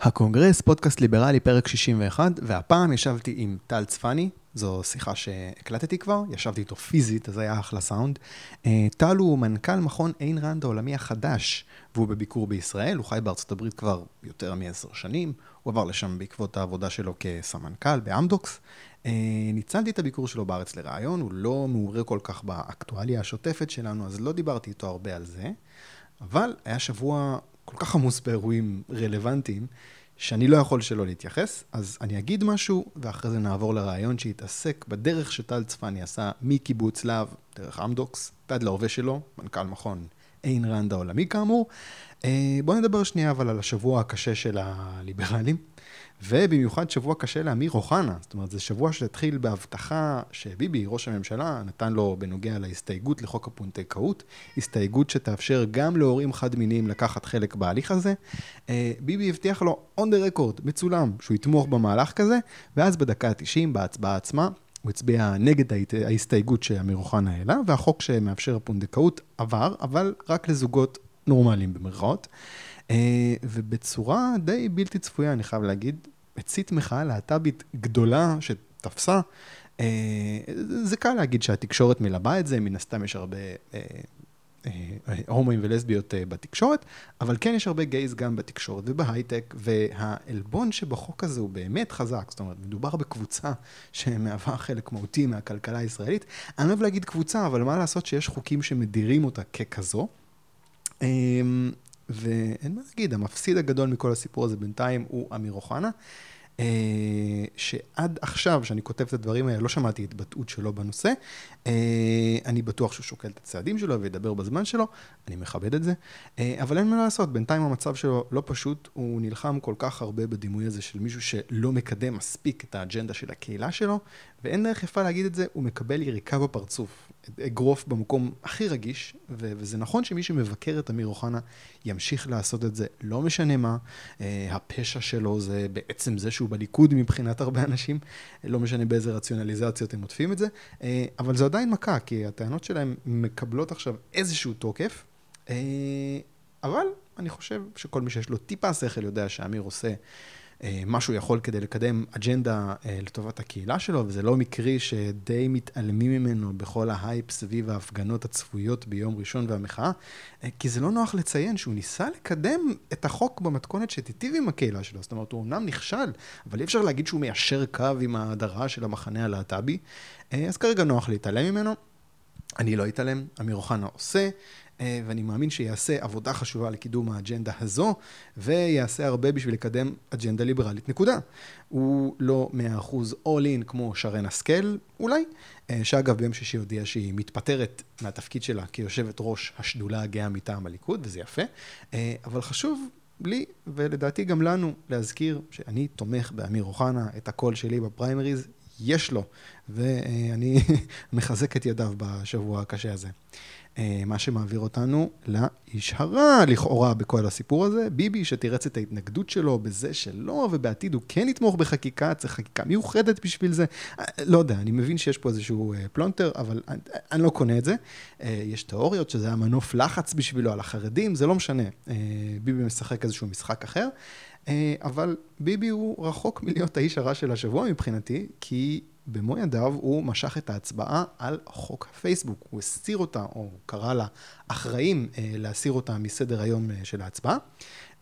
הקונגרס, פודקאסט ליברלי, פרק 61, והפעם ישבתי עם טל צפני, זו שיחה שהקלטתי כבר, ישבתי איתו פיזית, אז היה אחלה סאונד. אה, טל הוא מנכ"ל מכון איין ראנד העולמי החדש, והוא בביקור בישראל, הוא חי בארצות הברית כבר יותר מעשר שנים, הוא עבר לשם בעקבות העבודה שלו כסמנכ"ל באמדוקס. אה, ניצלתי את הביקור שלו בארץ לראיון, הוא לא מעורה כל כך באקטואליה השוטפת שלנו, אז לא דיברתי איתו הרבה על זה, אבל היה שבוע כל כך עמוס באירועים רלוונטיים, שאני לא יכול שלא להתייחס, אז אני אגיד משהו, ואחרי זה נעבור לרעיון שהתעסק בדרך שטל צפני עשה מקיבוץ להב, דרך אמדוקס, ועד להווה שלו, מנכ"ל מכון איין ראנד העולמי כאמור. אה, בואו נדבר שנייה אבל על השבוע הקשה של הליברלים. ובמיוחד שבוע קשה לאמיר אוחנה. זאת אומרת, זה שבוע שהתחיל בהבטחה שביבי, ראש הממשלה, נתן לו בנוגע להסתייגות לחוק הפונדקאות, הסתייגות שתאפשר גם להורים חד-מיניים לקחת חלק בהליך הזה. אה, ביבי הבטיח לו on the record, מצולם, שהוא יתמוך במהלך כזה, ואז בדקה ה-90, בהצבעה עצמה, הוא הצביע נגד ההסתייגות שאמיר אוחנה העלה, והחוק שמאפשר פונדקאות עבר, אבל רק לזוגות נורמליים במרכאות. אה, ובצורה די בלתי צפויה, אני חייב להגיד, הצית מחאה להט"בית גדולה שתפסה. אה, זה קל להגיד שהתקשורת מלבה את זה, מן הסתם יש הרבה אה, הומואים ולסביות בתקשורת, אבל כן יש הרבה גייז גם בתקשורת ובהייטק, והעלבון שבחוק הזה הוא באמת חזק, זאת אומרת, מדובר בקבוצה שמהווה חלק מהותי מהכלכלה הישראלית. אני אוהב להגיד קבוצה, אבל מה לעשות שיש חוקים שמדירים אותה ככזו. ואין מה להגיד, המפסיד הגדול מכל הסיפור הזה בינתיים הוא אמיר אוחנה, אה, שעד עכשיו, כשאני כותב את הדברים האלה, לא שמעתי התבטאות שלו בנושא. אה, אני בטוח שהוא שוקל את הצעדים שלו וידבר בזמן שלו, אני מכבד את זה, אה, אבל אין מה לעשות, בינתיים המצב שלו לא פשוט, הוא נלחם כל כך הרבה בדימוי הזה של מישהו שלא מקדם מספיק את האג'נדה של הקהילה שלו, ואין דרך יפה להגיד את זה, הוא מקבל יריקה בפרצוף. אגרוף במקום הכי רגיש, וזה נכון שמי שמבקר את אמיר אוחנה ימשיך לעשות את זה, לא משנה מה. Uh, הפשע שלו זה בעצם זה שהוא בליכוד מבחינת הרבה אנשים, לא משנה באיזה רציונליזציות הם עוטפים את זה, אבל זו עדיין מכה, כי הטענות שלהם מקבלות עכשיו איזשהו תוקף, uh, אבל אני חושב שכל מי שיש לו טיפה שכל יודע שאמיר עושה אה, מה שהוא יכול כדי לקדם אג'נדה אה, לטובת הקהילה שלו, וזה לא מקרי שדי מתעלמים ממנו בכל ההייפ סביב ההפגנות הצפויות ביום ראשון והמחאה, אה, כי זה לא נוח לציין שהוא ניסה לקדם את החוק במתכונת שתיטיב עם הקהילה שלו. זאת אומרת, הוא אמנם נכשל, אבל אי אפשר להגיד שהוא מיישר קו עם ההדרה של המחנה הלהט"בי, אז כרגע נוח להתעלם ממנו. אני לא אתעלם, אמיר אוחנה עושה, אה, ואני מאמין שיעשה עבודה חשובה לקידום האג'נדה הזו, ויעשה הרבה בשביל לקדם אג'נדה ליברלית, נקודה. הוא לא מאה אחוז all in כמו שרן השכל, אולי, אה, שאגב ביום שישי הודיעה שהיא מתפטרת מהתפקיד שלה כיושבת ראש השדולה הגאה מטעם הליכוד, וזה יפה, אה, אבל חשוב לי, ולדעתי גם לנו, להזכיר שאני תומך באמיר אוחנה, את הקול שלי בפריימריז, יש לו, ואני מחזק את ידיו בשבוע הקשה הזה. אה, מה שמעביר אותנו לאיש הרע לכאורה בכל הסיפור הזה, ביבי שתירץ את ההתנגדות שלו בזה שלא, ובעתיד הוא כן יתמוך בחקיקה, צריך חקיקה מיוחדת בשביל זה. אה, לא יודע, אני מבין שיש פה איזשהו אה, פלונטר, אבל אני, אני לא קונה את זה. יש תיאוריות שזה היה מנוף לחץ בשבילו על החרדים, זה לא משנה. ביבי משחק איזשהו משחק אחר. אבל ביבי הוא רחוק מלהיות האיש הרע של השבוע מבחינתי, כי במו ידיו הוא משך את ההצבעה על חוק הפייסבוק. הוא הסיר אותה, או קרא לאחראים אה, להסיר אותה מסדר היום אה, של ההצבעה.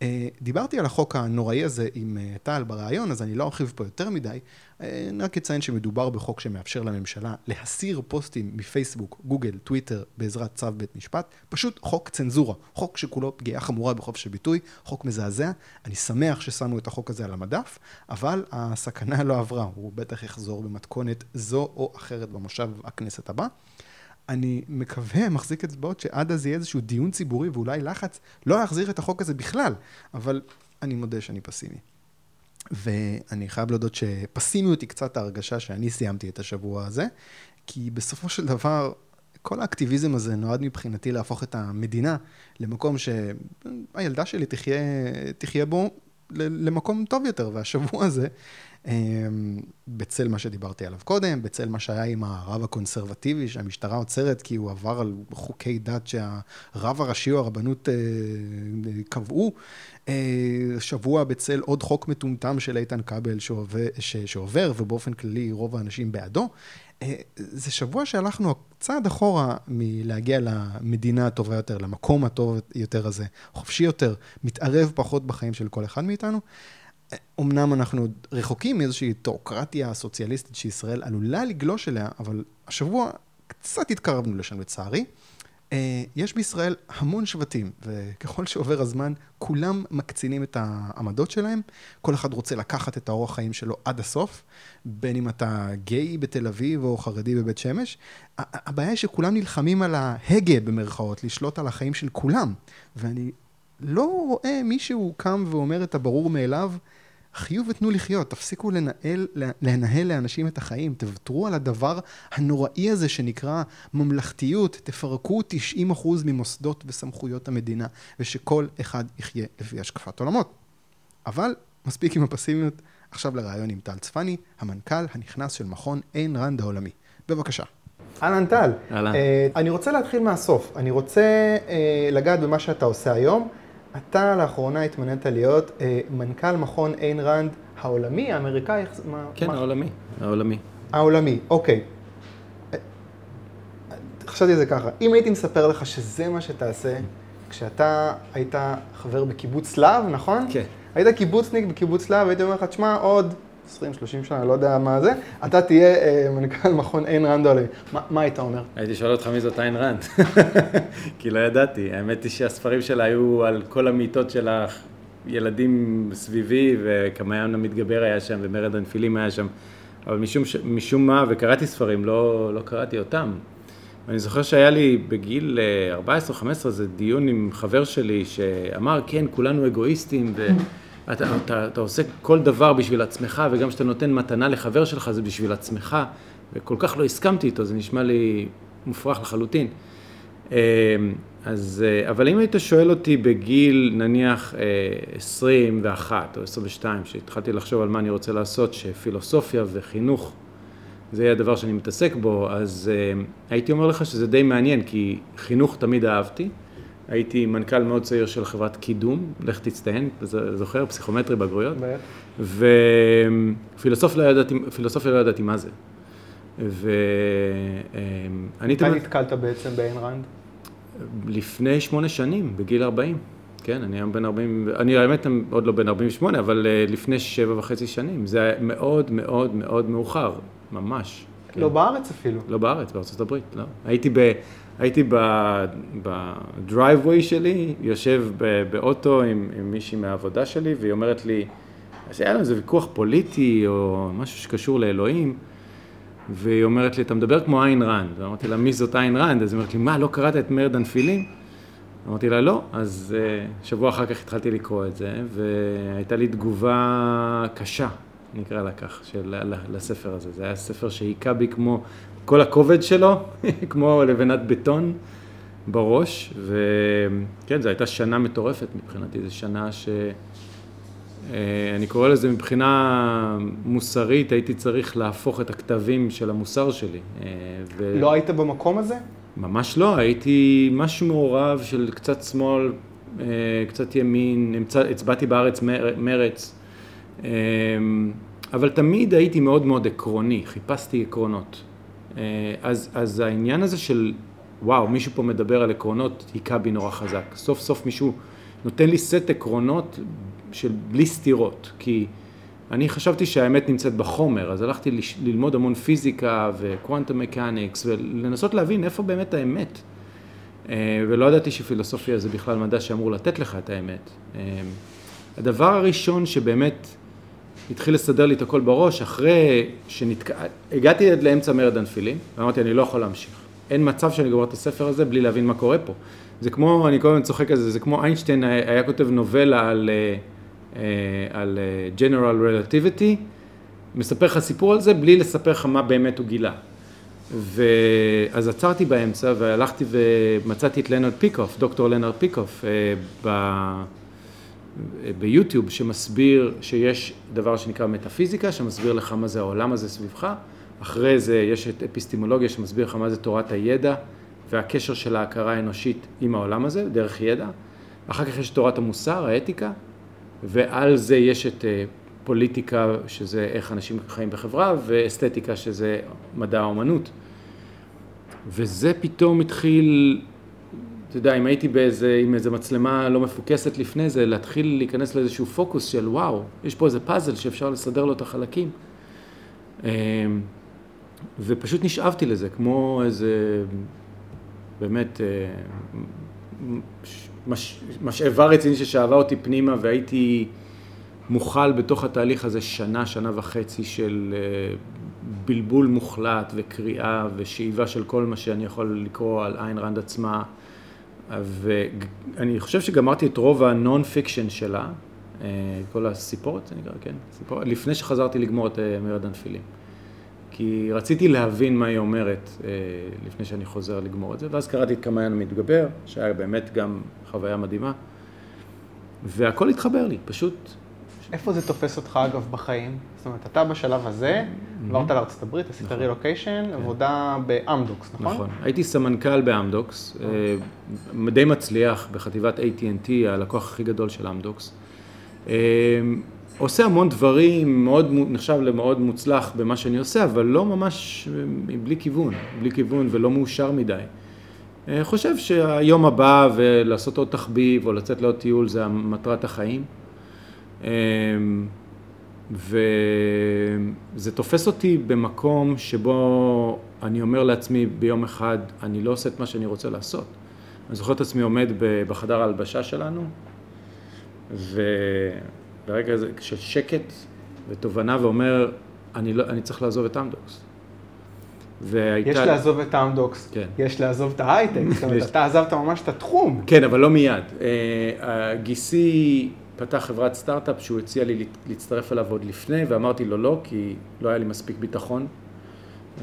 אה, דיברתי על החוק הנוראי הזה עם אה, טל בריאיון, אז אני לא ארחיב פה יותר מדי. אה, אני רק אציין שמדובר בחוק שמאפשר לממשלה להסיר פוסטים מפייסבוק, גוגל, טוויטר, בעזרת צו בית משפט. פשוט חוק צנזורה. חוק שכולו פגיעה חמורה בחופש הביטוי, חוק מזעזע. אני שמח ששמו את החוק הזה על המדף, אבל הסכנה לא עברה. הוא בטח יחזור במתכונת זו או אחרת במושב הכנסת הבא. אני מקווה, מחזיק אצבעות, שעד אז יהיה איזשהו דיון ציבורי ואולי לחץ לא להחזיר את החוק הזה בכלל, אבל אני מודה שאני פסימי. ואני חייב להודות שפסימיות היא קצת ההרגשה שאני סיימתי את השבוע הזה, כי בסופו של דבר, כל האקטיביזם הזה נועד מבחינתי להפוך את המדינה למקום שהילדה שלי תחיה, תחיה בו למקום טוב יותר, והשבוע הזה בצל מה שדיברתי עליו קודם, בצל מה שהיה עם הרב הקונסרבטיבי שהמשטרה עוצרת כי הוא עבר על חוקי דת שהרב הראשי או הרבנות קבעו. שבוע בצל עוד חוק מטומטם של איתן כבל שעובר, שעובר ובאופן כללי רוב האנשים בעדו. זה שבוע שהלכנו צעד אחורה מלהגיע למדינה הטובה יותר, למקום הטוב יותר הזה, חופשי יותר, מתערב פחות בחיים של כל אחד מאיתנו. אמנם אנחנו רחוקים מאיזושהי תיאוקרטיה סוציאליסטית שישראל עלולה לגלוש אליה, אבל השבוע קצת התקרבנו לשם לצערי. יש בישראל המון שבטים, וככל שעובר הזמן, כולם מקצינים את העמדות שלהם. כל אחד רוצה לקחת את האורח חיים שלו עד הסוף, בין אם אתה גיי בתל אביב או חרדי בבית שמש. הבעיה היא שכולם נלחמים על ההגה במרכאות, לשלוט על החיים של כולם. ואני לא רואה מישהו קם ואומר את הברור מאליו, חיו ותנו לחיות, תפסיקו לנהל, לנהל לאנשים את החיים, תוותרו על הדבר הנוראי הזה שנקרא ממלכתיות, תפרקו 90% ממוסדות וסמכויות המדינה, ושכל אחד יחיה לפי השקפת עולמות. אבל מספיק עם הפסימיות, עכשיו לראיון עם טל צפני, המנכ"ל הנכנס של מכון איין ראנד העולמי. בבקשה. אהלן טל. אהלן. Uh, אני רוצה להתחיל מהסוף. אני רוצה uh, לגעת במה שאתה עושה היום. אתה לאחרונה התמנית להיות אה, מנכ"ל מכון איין ראנד העולמי, האמריקאי? מה, כן, מה? העולמי, העולמי. העולמי, אוקיי. חשבתי על זה ככה, אם הייתי מספר לך שזה מה שתעשה, כשאתה היית חבר בקיבוץ להב, נכון? כן. היית קיבוצניק בקיבוץ להב, הייתי אומר לך, תשמע, עוד 20-30 שנה, לא יודע מה זה, אתה תהיה אה, מנכ"ל מכון איין ראנד עולה. מה, היית אומר? הייתי שואל אותך מי זאת איין ראנד, כי לא ידעתי. האמת היא שהספרים שלה היו על כל המיטות של הילדים סביבי, וכמעיין המתגבר היה שם, ומרד הנפילים היה שם. אבל משום, משום מה, וקראתי ספרים, לא, לא קראתי אותם. ואני זוכר שהיה לי בגיל 14-15 אה, זה דיון עם חבר שלי שאמר, כן, כולנו אגואיסטים, ו... אתה, אתה, אתה עושה כל דבר בשביל עצמך, וגם כשאתה נותן מתנה לחבר שלך זה בשביל עצמך, וכל כך לא הסכמתי איתו, זה נשמע לי מופרך לחלוטין. אה, אז, אה, אבל אם היית שואל אותי בגיל נניח 21 אה, או 22, שהתחלתי לחשוב על מה אני רוצה לעשות, שפילוסופיה וחינוך זה יהיה הדבר שאני מתעסק בו, אז הייתי אומר לך שזה די מעניין, כי חינוך תמיד אהבתי. הייתי מנכ"ל מאוד צעיר של חברת קידום, לך תצטיין, זוכר, פסיכומטרי בגרויות. ופילוסופיה לא ידעתי, לא ידעתי מה זה. ואני מתי נתקלת בעצם באין ראנד? לפני שמונה שנים, בגיל 40. כן, אני היום בן 40, אני האמת עוד לא בן 48, אבל אה, לפני שבע וחצי שנים. זה היה מאוד מאוד מאוד מאוחר, ממש. לא כן. בארץ אפילו. לא בארץ, בארצות הברית, לא. הייתי ב... הייתי בדרייבווי שלי, יושב באוטו עם, עם מישהי מהעבודה שלי, והיא אומרת לי, אז היה לנו איזה ויכוח פוליטי או משהו שקשור לאלוהים, והיא אומרת לי, אתה מדבר כמו איין ראנד. ואמרתי לה, מי זאת איין ראנד? אז היא אומרת לי, מה, לא קראת את מרד הנפילים? אמרתי לה, לא. אז אה, שבוע אחר כך התחלתי לקרוא את זה, והייתה לי תגובה קשה, נקרא לה כך, של, לספר הזה. זה היה ספר שהיכה בי כמו כל הכובד שלו, כמו לבנת בטון בראש, וכן, זו הייתה שנה מטורפת מבחינתי, זו שנה ש... אה, אני קורא לזה מבחינה מוסרית, הייתי צריך להפוך את הכתבים של המוסר שלי. אה, ו... לא היית במקום הזה? ממש לא, הייתי משהו מעורב של קצת שמאל, אה, קצת ימין, הצבעתי בארץ מרץ, אבל תמיד הייתי מאוד מאוד עקרוני, חיפשתי עקרונות. אה, אז, אז העניין הזה של וואו, מישהו פה מדבר על עקרונות, היכה בי נורא חזק. סוף סוף מישהו נותן לי סט עקרונות של בלי סתירות, כי אני חשבתי שהאמת נמצאת בחומר, אז הלכתי ללמוד המון פיזיקה וקוונטום מקניקס ולנסות להבין איפה באמת האמת. אה, ולא ידעתי שפילוסופיה זה בכלל מדע שאמור לתת לך את האמת. אה, הדבר הראשון שבאמת התחיל לסדר לי את הכל בראש, אחרי שנתקע... הגעתי עד לאמצע מרד הנפילים, ואמרתי, אני לא יכול להמשיך. אין מצב שאני גומר את הספר הזה בלי להבין מה קורה פה. זה כמו, אני כל הזמן צוחק על זה, זה כמו איינשטיין היה כותב נובלה על, אה, אה, על אה, General Relativity, מספר לך סיפור על זה בלי לספר לך מה באמת הוא גילה. ואז עצרתי באמצע והלכתי ומצאתי את לנרד פיקוף, דוקטור לנרד פיקוף, ב... ביוטיוב שמסביר שיש דבר שנקרא מטאפיזיקה, שמסביר לך מה זה העולם הזה סביבך, אחרי זה יש את אפיסטימולוגיה שמסביר לך מה זה תורת הידע והקשר של ההכרה האנושית עם העולם הזה, דרך ידע. אחר כך יש תורת המוסר, האתיקה, ועל זה יש את אה, פוליטיקה, שזה איך אנשים חיים בחברה, ואסתטיקה, שזה מדע האומנות. וזה פתאום התחיל, אתה יודע, אם הייתי באיזה, עם איזה מצלמה לא מפוקסת לפני זה, להתחיל להיכנס לאיזשהו פוקוס של וואו, יש פה איזה פאזל שאפשר לסדר לו את החלקים. אמ, ופשוט נשאבתי לזה, כמו איזה, באמת, אה, מש, משאבה רצינית ששאבה אותי פנימה והייתי מוכל בתוך התהליך הזה שנה, שנה וחצי של אה, בלבול מוחלט וקריאה ושאיבה של כל מה שאני יכול לקרוא על איין רנד עצמה. ואני חושב שגמרתי את רוב ה non fiction שלה, אה, כל הסיפורת, זה נקרא, כן, סיפורת, לפני שחזרתי לגמור את אה, מרד הנפילים. כי רציתי להבין מה היא אומרת אה, לפני שאני חוזר לגמור את זה, ואז קראתי את כמאיין המתגבר, שהיה באמת גם חוויה מדהימה, והכל התחבר לי, פשוט איפה זה תופס אותך אגב בחיים? זאת אומרת, אתה בשלב הזה, עברת לארצות הברית, עשית רילוקיישן, נכון. כן. עבודה באמדוקס, נכון? נכון. הייתי סמנכ"ל באמדוקס, אה, די מצליח בחטיבת AT&T, הלקוח הכי גדול של אמדוקס. אה, עושה המון דברים, מאוד, נחשב למאוד מוצלח במה שאני עושה, אבל לא ממש אה, בלי כיוון, בלי כיוון ולא מאושר מדי. חושב שהיום הבא ולעשות עוד תחביב או לצאת לעוד טיול זה מטרת החיים. אמ, וזה תופס אותי במקום שבו אני אומר לעצמי ביום אחד, אני לא עושה את מה שאני רוצה לעשות. אני זוכר את עצמי עומד בחדר ההלבשה שלנו, וברגע הזה של שקט ותובנה ואומר, אני, לא, אני צריך לעזוב את אמדוקס. והייתה... יש לעזוב את אמדוקס, כן. יש לעזוב את ההייטק, זאת אומרת, אתה עזבת ממש את התחום. כן, אבל לא מיד. אה, גיסי פתח חברת סטארט-אפ שהוא הציע לי להצטרף אליו עוד לפני, ואמרתי לו לא, כי לא היה לי מספיק ביטחון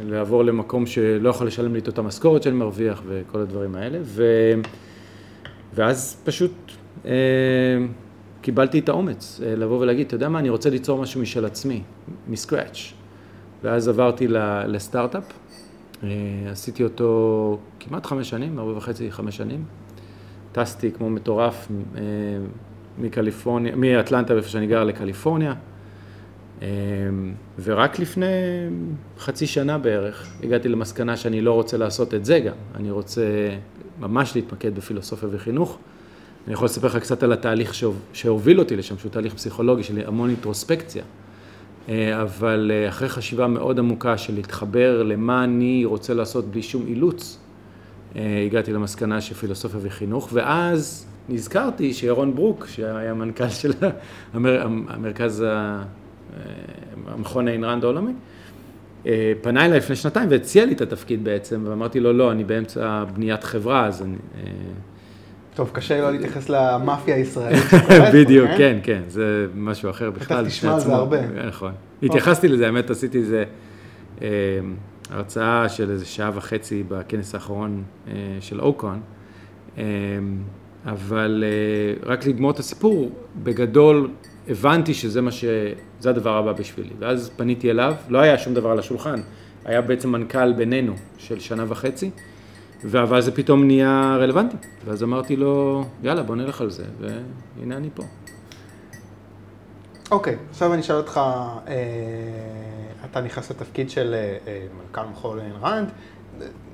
לעבור למקום שלא יכול לשלם לי את אותה משכורת שאני מרוויח וכל הדברים האלה, ו... ואז פשוט אה, קיבלתי את האומץ אה, לבוא ולהגיד, אתה יודע מה, אני רוצה ליצור משהו משל עצמי, מסקראץ'. ואז עברתי לסטארט-אפ, אה, עשיתי אותו כמעט חמש שנים, ארבע וחצי, חמש שנים. טסתי כמו מטורף, אה, מקליפורניה, מאטלנטה, איפה שאני גר, לקליפורניה. אמ, ורק לפני חצי שנה בערך הגעתי למסקנה שאני לא רוצה לעשות את זה גם, אני רוצה ממש להתמקד בפילוסופיה וחינוך. אני יכול לספר לך קצת על התהליך שהוביל אותי לשם, שהוא תהליך פסיכולוגי של המון אינטרוספקציה, אה, אבל אה, אחרי חשיבה מאוד עמוקה של להתחבר למה אני רוצה לעשות בלי שום אילוץ, אה, הגעתי למסקנה של פילוסופיה וחינוך, ואז נזכרתי שירון ברוק, שהיה מנכ"ל של המר... המרכז, המכון איין ראנד העולמי, אה, פנה אליי לפני שנתיים והציע לי את התפקיד בעצם, ואמרתי לו, לא, אני באמצע בניית חברה, אז אני... אה, טוב, קשה לא להתייחס למאפיה הישראלית בדיוק, כן? כן, כן, זה משהו אחר בכלל. בטח תשמע על זה הרבה. נכון. התייחסתי לזה, האמת, עשיתי איזה אה, הרצאה של איזה שעה וחצי בכנס האחרון של אוקון. אבל אה, רק לגמור את הסיפור, בגדול הבנתי שזה מה ש... זה הדבר הבא בשבילי. ואז פניתי אליו, לא היה שום דבר על השולחן, היה בעצם מנכ"ל בינינו של שנה וחצי, אבל זה פתאום נהיה רלוונטי. ואז אמרתי לו, יאללה, בוא נלך על זה, והנה אני פה. אוקיי, okay, עכשיו אני אשאל אותך, אה, אתה נכנס לתפקיד של אה, אה מנכ"ל מכון ראנד,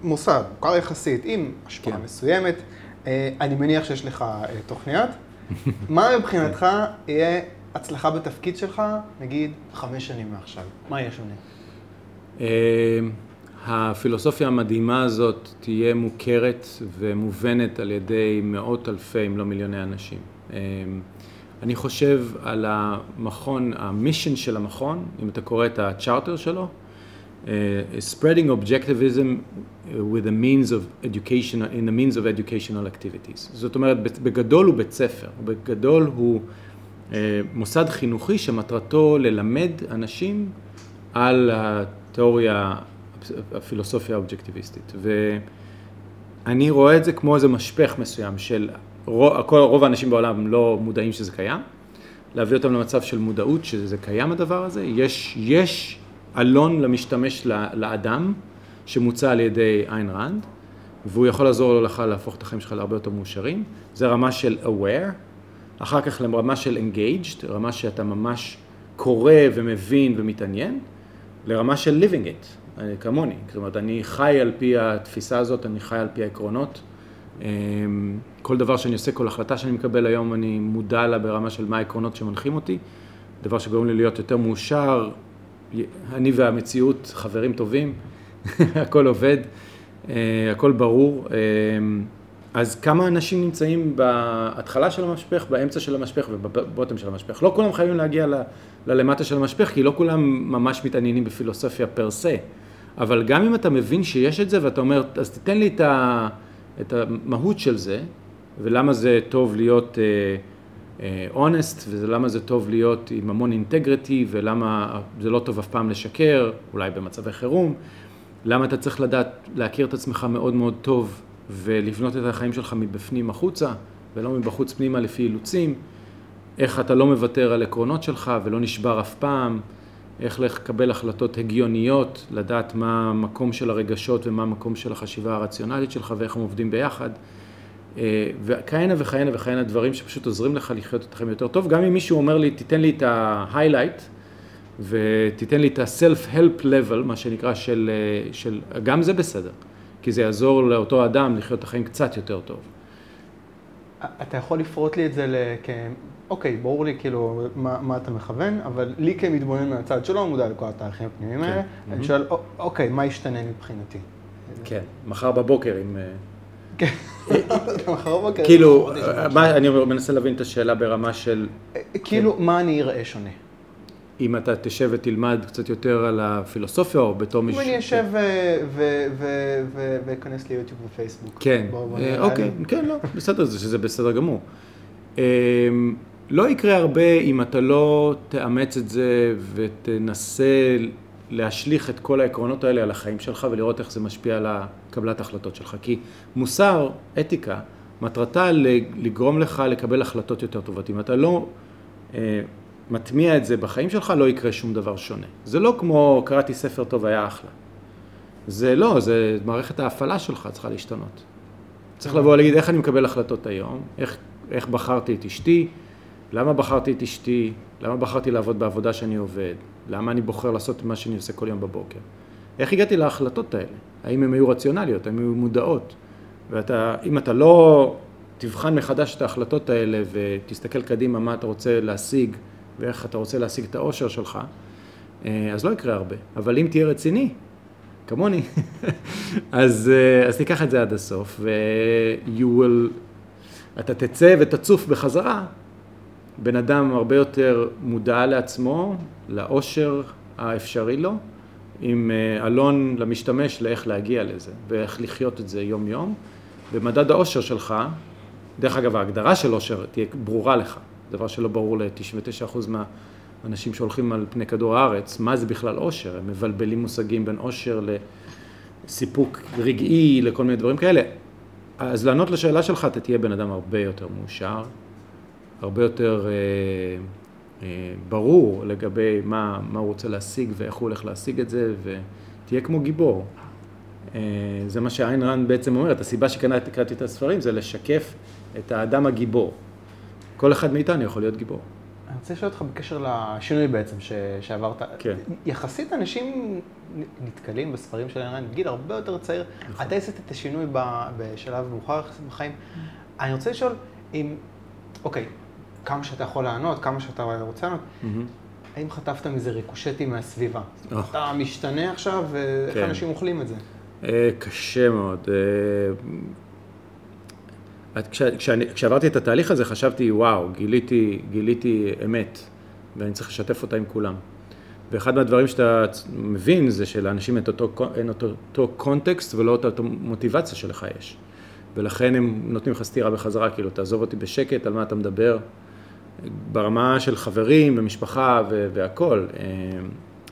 מוסד, מוכר יחסית, עם השפעה כן. מסוימת. אה, אני מניח שיש לך אה, תוכניות. מה מבחינתך יהיה הצלחה בתפקיד שלך, נגיד, חמש שנים מעכשיו? מה יהיה שונה? אה, הפילוסופיה המדהימה הזאת תהיה מוכרת ומובנת על ידי מאות אלפי, אם לא מיליוני אנשים. אני חושב על המכון, המישן של המכון, אם אתה קורא את הצ'רטר שלו, uh, spreading objectivism with the means of education, in the means of educational activities. זאת אומרת, בגדול הוא בית ספר, בגדול הוא uh, מוסד חינוכי שמטרתו ללמד אנשים על התיאוריה, הפילוסופיה האובייקטיביסטית. ואני רואה את זה כמו איזה משפך מסוים של רוב, רוב האנשים בעולם לא מודעים שזה קיים, להביא אותם למצב של מודעות שזה קיים הדבר הזה, יש, יש אלון למשתמש לאדם שמוצע על ידי איין ראנד, והוא יכול לעזור לך להפוך את החיים שלך להרבה יותר מאושרים, זה רמה של aware, אחר כך לרמה של engaged, רמה שאתה ממש קורא ומבין ומתעניין, לרמה של living it, כמוני, זאת אומרת אני חי על פי התפיסה הזאת, אני חי על פי העקרונות, אמ, כל דבר שאני עושה, כל החלטה שאני מקבל היום, אני מודע לה ברמה של מה העקרונות שמנחים אותי, דבר שגורם לי להיות יותר מאושר, אני והמציאות חברים טובים, הכל עובד, אה, הכל ברור. אמ, אז כמה אנשים נמצאים בהתחלה של המשפך, באמצע של המשפך ובבוטם של המשפך. לא כולם חייבים להגיע ל, ללמטה של המשפך, כי לא כולם ממש מתעניינים בפילוסופיה פר סה. אבל גם אם אתה מבין שיש את זה ואתה אומר, אז תיתן לי את, ה, את המהות של זה, ולמה זה טוב להיות אונסט, uh, ולמה זה טוב להיות עם המון אינטגריטי, ולמה זה לא טוב אף פעם לשקר, אולי במצבי חירום, למה אתה צריך לדעת, להכיר את עצמך מאוד מאוד טוב ולבנות את החיים שלך מבפנים החוצה, ולא מבחוץ פנימה לפי אילוצים, איך אתה לא מוותר על עקרונות שלך ולא נשבר אף פעם, איך לקבל החלטות הגיוניות, לדעת מה המקום של הרגשות ומה המקום של החשיבה הרציונלית שלך ואיך הם עובדים ביחד. אה, וכהנה וכהנה וכהנה דברים שפשוט עוזרים לך לחיות את החיים יותר טוב. גם אם מישהו אומר לי, תיתן לי את ה-highlight ותיתן לי את ה-self-help level, מה שנקרא, של, אה, של, גם זה בסדר. כי זה יעזור לאותו אדם לחיות את החיים קצת יותר טוב. אתה יכול לפרוט לי את זה לכ... אוקיי, ברור לי כאילו מה, מה אתה מכוון, אבל לי כמתבונן מהצד שלא מודע לכל התהליכים הפנימיים כן. האלה, mm-hmm. אני שואל, אוקיי, מה ישתנה מבחינתי? כן, מחר בבוקר עם... כן. כאילו, אני מנסה להבין את השאלה ברמה של... כאילו, מה אני אראה שונה? אם אתה תשב ותלמד קצת יותר על הפילוסופיה, או בתור מישהו... אם אני אשב ואכנס ליוטיוב ופייסבוק. כן, אה, אוקיי, כן, לא, בסדר, שזה בסדר גמור. אמ, לא יקרה הרבה אם אתה לא תאמץ את זה ותנסה להשליך את כל העקרונות האלה על החיים שלך ולראות איך זה משפיע על קבלת ההחלטות שלך. כי מוסר, אתיקה, מטרתה לגרום לך לקבל החלטות יותר טובות. אם אתה לא אה, מטמיע את זה בחיים שלך, לא יקרה שום דבר שונה. זה לא כמו קראתי ספר טוב, היה אחלה. זה לא, זה מערכת ההפעלה שלך צריכה להשתנות. צריך לבוא ולהגיד איך אני מקבל החלטות היום, איך, איך בחרתי את אשתי, למה בחרתי את אשתי, למה בחרתי לעבוד בעבודה שאני עובד, למה אני בוחר לעשות מה שאני עושה כל יום בבוקר. איך הגעתי להחלטות האלה? האם הן היו רציונליות, האם הן היו מודעות? ואם אתה לא תבחן מחדש את ההחלטות האלה ותסתכל קדימה מה אתה רוצה להשיג ואיך אתה רוצה להשיג את האושר שלך, אה, אז לא יקרה הרבה. אבל אם תהיה רציני, כמוני, אז, אה, אז תיקח את זה עד הסוף, ו- you will, אתה תצא ותצוף בחזרה, בן אדם הרבה יותר מודע לעצמו, לאושר האפשרי לו, עם אה, אלון למשתמש לאיך להגיע לזה, ואיך לחיות את זה יום-יום. במדד האושר שלך, דרך אגב, ההגדרה של אושר תהיה ברורה לך. דבר שלא ברור ל-99% מהאנשים שהולכים על פני כדור הארץ, מה זה בכלל עושר, הם מבלבלים מושגים בין עושר לסיפוק רגעי, לכל מיני דברים כאלה. אז לענות לשאלה שלך, אתה תהיה בן אדם הרבה יותר מאושר, הרבה יותר אה, ברור לגבי מה, מה הוא רוצה להשיג ואיך הוא הולך להשיג את זה, ותהיה כמו גיבור. אה, זה מה שאיין רן בעצם אומרת, הסיבה שקראתי את הספרים זה לשקף את האדם הגיבור. כל אחד מאיתנו יכול להיות גיבור. אני רוצה לשאול אותך בקשר לשינוי בעצם ש... שעברת. כן. יחסית אנשים נתקלים בספרים של ערן בגיל הרבה יותר צעיר. נכון. אתה עשית את השינוי ב... בשלב מאוחר בחיים. אני רוצה לשאול אם, אוקיי, כמה שאתה יכול לענות, כמה שאתה רוצה לענות, האם חטפת מזה ריקושטים מהסביבה? Oh. אתה משתנה עכשיו, ואיך כן. אנשים אוכלים את זה? אה, קשה מאוד. אה, כשעברתי את התהליך הזה חשבתי, וואו, גיליתי, גיליתי אמת, ואני צריך לשתף אותה עם כולם. ואחד מהדברים שאתה מבין זה שלאנשים אין אותו, אין אותו, אותו קונטקסט ולא אותה מוטיבציה שלך יש. ולכן הם נותנים לך סטירה בחזרה, כאילו, תעזוב אותי בשקט, על מה אתה מדבר, ברמה של חברים ומשפחה והכול. אה,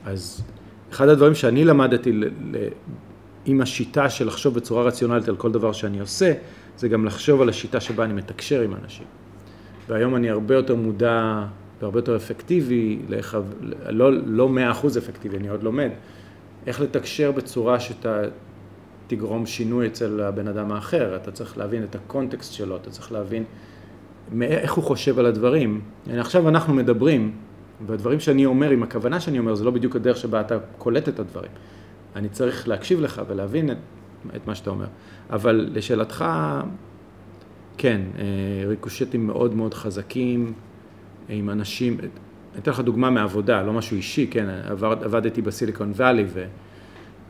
אז אחד הדברים שאני למדתי עם השיטה של לחשוב בצורה רציונלית על כל דבר שאני עושה, זה גם לחשוב על השיטה שבה אני מתקשר עם אנשים. והיום אני הרבה יותר מודע והרבה יותר אפקטיבי, לאיך, לא, לא 100% אפקטיבי, אני עוד לומד, איך לתקשר בצורה שאתה תגרום שינוי אצל הבן אדם האחר, אתה צריך להבין את הקונטקסט שלו, אתה צריך להבין איך הוא חושב על הדברים. עכשיו אנחנו מדברים, והדברים שאני אומר, עם הכוונה שאני אומר, זה לא בדיוק הדרך שבה אתה קולט את הדברים. אני צריך להקשיב לך ולהבין את, את מה שאתה אומר. אבל לשאלתך, כן, אה, ריקושטים מאוד מאוד חזקים, עם אנשים, אני אתן לך דוגמה מעבודה, לא משהו אישי, כן, עבד, עבדתי בסיליקון וואלי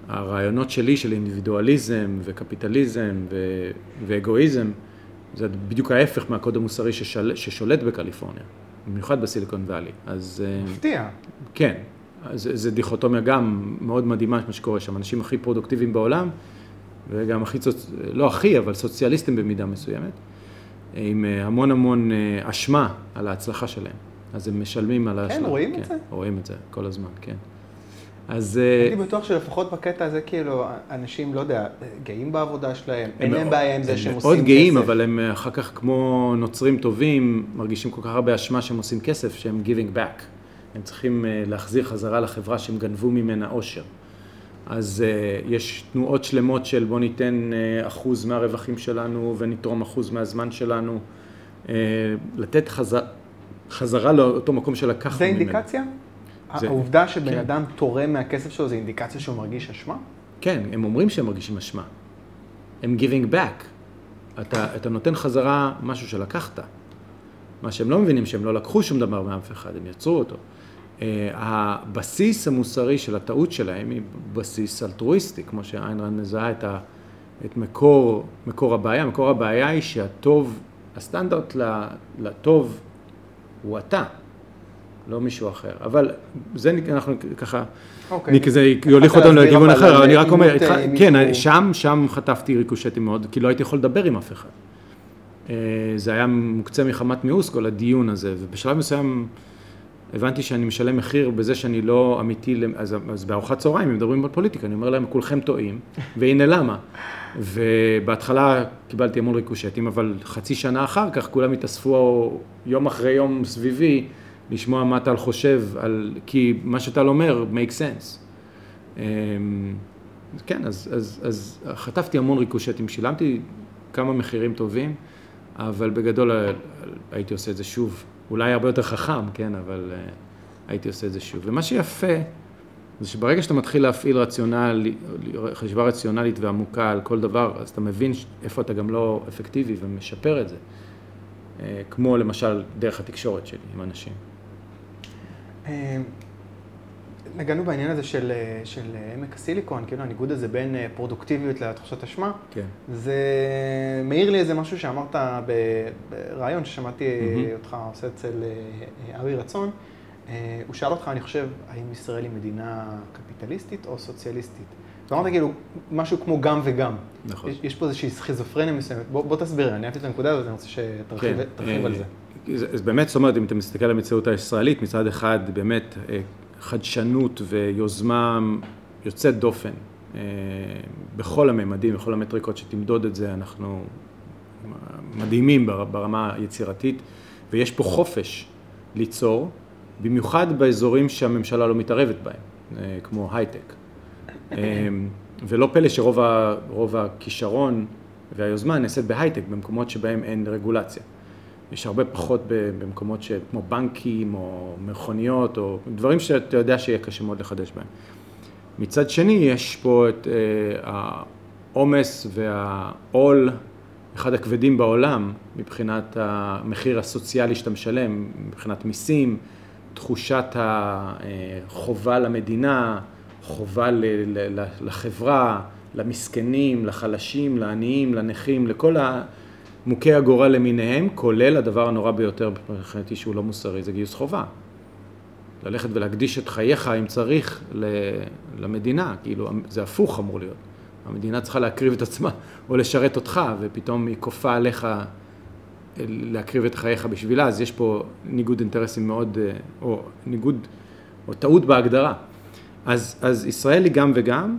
והרעיונות שלי של אינדיבידואליזם וקפיטליזם ו, ואגואיזם, זה בדיוק ההפך מהקוד המוסרי ששל, ששולט בקליפורניה, במיוחד בסיליקון וואלי. אז... אה, מפתיע. כן, זה דיכוטומיה גם מאוד מדהימה מה שקורה שם, אנשים הכי פרודוקטיביים בעולם, וגם הכי, סוצ... לא הכי, אבל סוציאליסטים במידה מסוימת. עם אה, המון המון אה, אשמה על ההצלחה שלהם. אז הם משלמים על ההשלמה. כן, רואים כן, את זה? רואים את זה כל הזמן, כן. אז... אה, הייתי בטוח שלפחות בקטע הזה, כאילו, אנשים, לא יודע, גאים בעבודה שלהם, אין להם בעיה עם זה שהם עושים כסף. הם מאוד גאים, אבל הם אחר כך כמו נוצרים טובים, מרגישים כל כך הרבה אשמה שהם עושים כסף, שהם giving back. הם צריכים להחזיר חזרה לחברה שהם גנבו ממנה עושר. אז uh, יש תנועות שלמות של בוא ניתן uh, אחוז מהרווחים שלנו ונתרום אחוז מהזמן שלנו, uh, לתת חזר, חזרה לאותו מקום שלקחנו ממנו. זה אינדיקציה? העובדה שבן כן. אדם תורם מהכסף שלו זה אינדיקציה שהוא מרגיש אשמה? כן, הם אומרים שהם מרגישים אשמה. הם giving back. אתה, אתה נותן חזרה משהו שלקחת. מה שהם לא מבינים שהם לא לקחו שום דבר מאף אחד, הם יצרו אותו. אה, הבסיס המוסרי של הטעות שלהם היא בסיס אלטרואיסטי, כמו שאיינרן מזהה את, ה, את מקור, מקור הבעיה. מקור הבעיה היא שהטוב, הסטנדרט לטוב הוא אתה, לא מישהו אחר. אבל זה אנחנו ככה, אוקיי. כזה יוליך אותנו לכיוון אחר, אבל אני רק אומר, איתך, כן, שם, שם חטפתי ריקושטים מאוד, כי לא הייתי יכול לדבר עם אף אחד. אה, זה היה מוקצה מחמת מיאוס כל הדיון הזה, ובשלב מסוים... הבנתי שאני משלם מחיר בזה שאני לא אמיתי, אז, אז בארוחת צהריים, הם מדברים על פוליטיקה, אני אומר להם, כולכם טועים, והנה למה. ובהתחלה קיבלתי המון ריקושטים, אבל חצי שנה אחר כך כולם התאספו יום אחרי יום סביבי, לשמוע מה טל חושב, על, כי מה שטל אומר, make sense. אמ, כן, אז, אז, אז חטפתי המון ריקושטים, שילמתי כמה מחירים טובים, אבל בגדול הייתי עושה את זה שוב. אולי הרבה יותר חכם, כן, אבל uh, הייתי עושה את זה שוב. ומה שיפה, זה שברגע שאתה מתחיל להפעיל רציונל, חשיבה רציונלית ועמוקה על כל דבר, אז אתה מבין איפה אתה גם לא אפקטיבי ומשפר את זה. Uh, כמו למשל דרך התקשורת שלי עם אנשים. אה, נגענו בעניין הזה של, של עמק הסיליקון, כאילו הניגוד הזה בין פרודוקטיביות לתחושת אשמה. כן. זה מעיר לי איזה משהו שאמרת בריאיון ששמעתי mm-hmm. אותך עושה אצל ארי רצון. הוא שאל אותך, אני חושב, האם ישראל היא מדינה קפיטליסטית או סוציאליסטית? ואמרת כאילו, משהו כמו גם וגם. נכון. יש, יש פה איזושהי סכיזופרניה מסוימת. בוא, בוא תסביר, אני אהבתי את הנקודה הזאת, אני רוצה שתרחיב כן. על זה. אז באמת, זאת אומרת, אם אתה מסתכל על המציאות הישראלית, מצד אחד, באמת, חדשנות ויוזמה יוצאת דופן אה, בכל הממדים, בכל המטריקות שתמדוד את זה, אנחנו מדהימים ברמה היצירתית, ויש פה חופש ליצור, במיוחד באזורים שהממשלה לא מתערבת בהם, אה, כמו הייטק. אה, ולא פלא שרוב הכישרון והיוזמה נעשית בהייטק, במקומות שבהם אין רגולציה. יש הרבה פחות במקומות ש... כמו בנקים או מכוניות או דברים שאתה יודע שיהיה קשה מאוד לחדש בהם. מצד שני, יש פה את אה, העומס והעול, אחד הכבדים בעולם מבחינת המחיר הסוציאלי שאתה משלם, מבחינת מיסים, תחושת החובה למדינה, חובה לחברה, למסכנים, לחלשים, לעניים, לנכים, לכל ה... מוכי הגורל למיניהם, כולל הדבר הנורא ביותר מבחינתי שהוא לא מוסרי, זה גיוס חובה. ללכת ולהקדיש את חייך, אם צריך, למדינה, כאילו, זה הפוך אמור להיות. המדינה צריכה להקריב את עצמה, או לשרת אותך, ופתאום היא כופה עליך אה, להקריב את חייך בשבילה, אז יש פה ניגוד אינטרסים מאוד, אה, או ניגוד, או טעות בהגדרה. אז, אז ישראל היא גם וגם,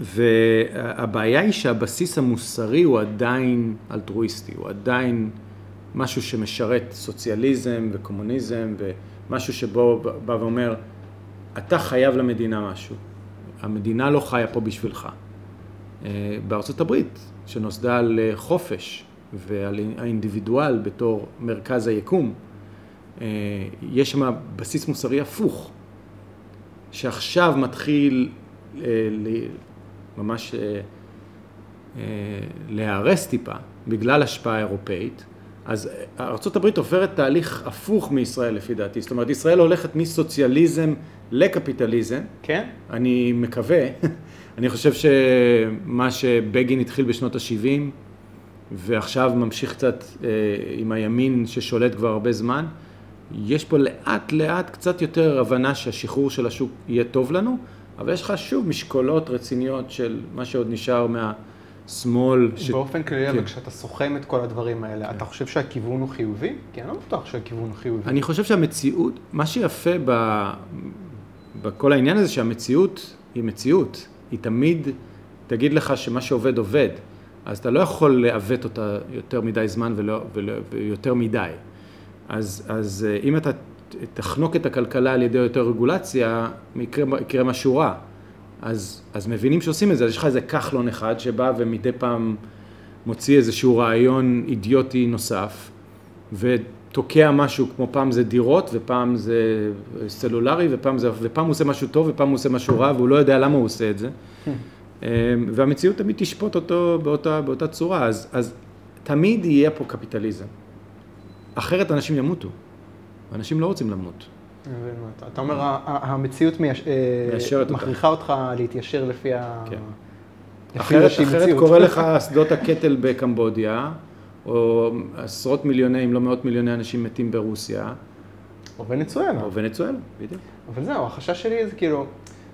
והבעיה היא שהבסיס המוסרי הוא עדיין אלטרואיסטי, הוא עדיין משהו שמשרת סוציאליזם וקומוניזם ומשהו שבו בא ואומר, אתה חייב למדינה משהו, המדינה לא חיה פה בשבילך. אה, בארצות הברית, שנוסדה על אה, חופש ועל האינדיבידואל בתור מרכז היקום, אה, יש שם בסיס מוסרי הפוך, שעכשיו מתחיל ממש להיהרס טיפה בגלל השפעה אירופאית, אז ארה"ב עוברת תהליך הפוך מישראל לפי דעתי, זאת אומרת ישראל הולכת מסוציאליזם לקפיטליזם, כן? אני מקווה, אני חושב שמה שבגין התחיל בשנות ה-70 ועכשיו ממשיך קצת אה, עם הימין ששולט כבר הרבה זמן, יש פה לאט לאט קצת יותר הבנה שהשחרור של השוק יהיה טוב לנו, אבל יש לך שוב משקולות רציניות של מה שעוד נשאר מהשמאל. ש... באופן כללי, כן. אבל כשאתה סוכם את כל הדברים האלה, כן. אתה חושב שהכיוון הוא חיובי? כי אני לא בטוח שהכיוון הוא חיובי. אני חושב שהמציאות, מה שיפה ב... בכל העניין הזה, שהמציאות היא מציאות. היא תמיד תגיד לך שמה שעובד עובד, אז אתה לא יכול לעוות אותה יותר מדי זמן ולא, ולא, ויותר מדי. אז, אז אה, אם אתה תחנוק את הכלכלה על ידי יותר רגולציה, יקרה, משהו רע. אז, אז מבינים שעושים את זה, אז יש לך איזה כחלון אחד שבא ומדי פעם מוציא איזשהו רעיון אידיוטי נוסף, ותוקע משהו, כמו פעם זה דירות, ופעם זה סלולרי, ופעם, זה, ופעם הוא עושה משהו טוב, ופעם הוא עושה משהו רע, והוא לא יודע למה הוא עושה את זה. אמ, והמציאות תמיד תשפוט אותו באותה, באותה צורה, אז, אז תמיד יהיה פה קפיטליזם. אחרת אנשים ימותו. אנשים לא רוצים למות. אתה אומר, המציאות אה, מכריחה אותך להתיישר לפי ה... כן. אחרת, אחרת קורה לך שדות הקטל בקמבודיה, או עשרות מיליוני, אם לא מאות מיליוני אנשים מתים ברוסיה. או ונצואלה. או ונצואלה, בדיוק. אבל זהו, החשש שלי זה כאילו,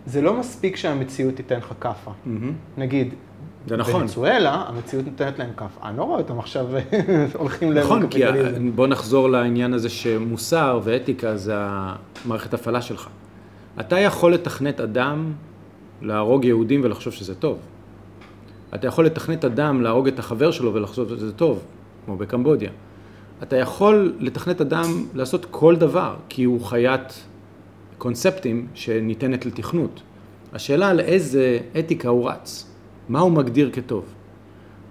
זה לא מספיק שהמציאות תיתן לך כאפה. נגיד, זה נכון. בנצואלה, המציאות נותנת להם כאפה. אני לא רואה אותם עכשיו הולכים להם נכון, כי בוא נחזור לעניין הזה שמוסר ואתיקה זה המערכת הפעלה שלך. אתה יכול לתכנת אדם להרוג יהודים ולחשוב שזה טוב. אתה יכול לתכנת אדם להרוג את החבר שלו ולחשוב שזה טוב, כמו בקמבודיה. אתה יכול לתכנת אדם לעשות כל דבר, כי הוא חיית קונספטים שניתנת לתכנות. השאלה על איזה אתיקה הוא רץ, מה הוא מגדיר כטוב.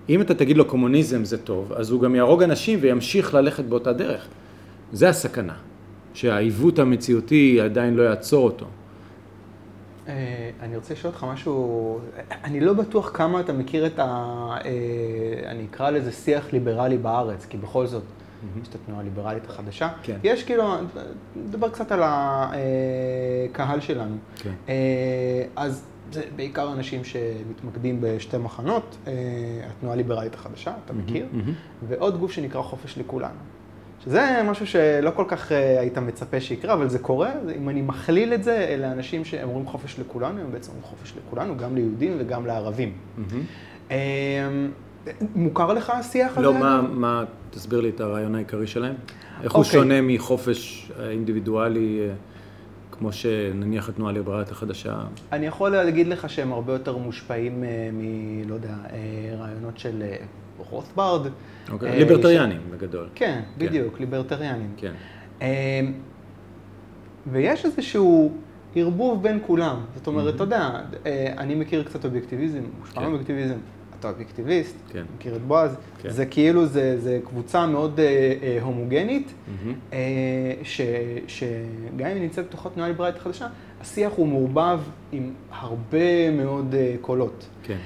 אם אתה תגיד לו קומוניזם זה טוב, אז הוא גם יהרוג אנשים וימשיך ללכת באותה דרך. זה הסכנה, שהעיוות המציאותי עדיין לא יעצור אותו. אה, אני רוצה לשאול אותך משהו, אני לא בטוח כמה אתה מכיר את ה... אה, אני אקרא לזה שיח ליברלי בארץ, כי בכל זאת, יש את התנועה הליברלית החדשה. כן. יש כאילו, נדבר קצת על הקהל שלנו. כן. אה, אז זה בעיקר אנשים שמתמקדים בשתי מחנות, התנועה הליברלית החדשה, אתה מכיר, ועוד גוף שנקרא חופש לכולנו. שזה משהו שלא כל כך אה, היית מצפה שיקרה, אבל זה קורה. אם אני מכליל את זה, אלה אנשים שאומרים חופש לכולנו, הם בעצם אומרים חופש לכולנו, גם ליהודים וגם לערבים. אמ, מוכר לך השיח הזה? לא, מה, מה, תסביר לי את הרעיון העיקרי שלהם. איך הוא אוקיי. שונה מחופש אינדיבידואלי, אה, כמו שנניח התנועה הליברלית החדשה? אני יכול להגיד לך שהם הרבה יותר מושפעים אה, מ... לא יודע, רעיונות של רוטברד. אוקיי, אה, ליברטריאנים בגדול. כן, כן, בדיוק, ליברטריאנים. כן. אה, ויש איזשהו ערבוב בין כולם. זאת אומרת, אתה יודע, אה, אני מכיר קצת אובייקטיביזם, מושפע כן. מאובייקטיביזם. אתה אובייקטיביסט, כן. מכיר את בועז, כן. זה כאילו, זה, זה קבוצה מאוד אה, אה, הומוגנית, mm-hmm. אה, ש, שגם אם היא נמצאת בתוך התנועה ליברלית החדשה, השיח הוא מעורבב עם הרבה מאוד אה, קולות. כן.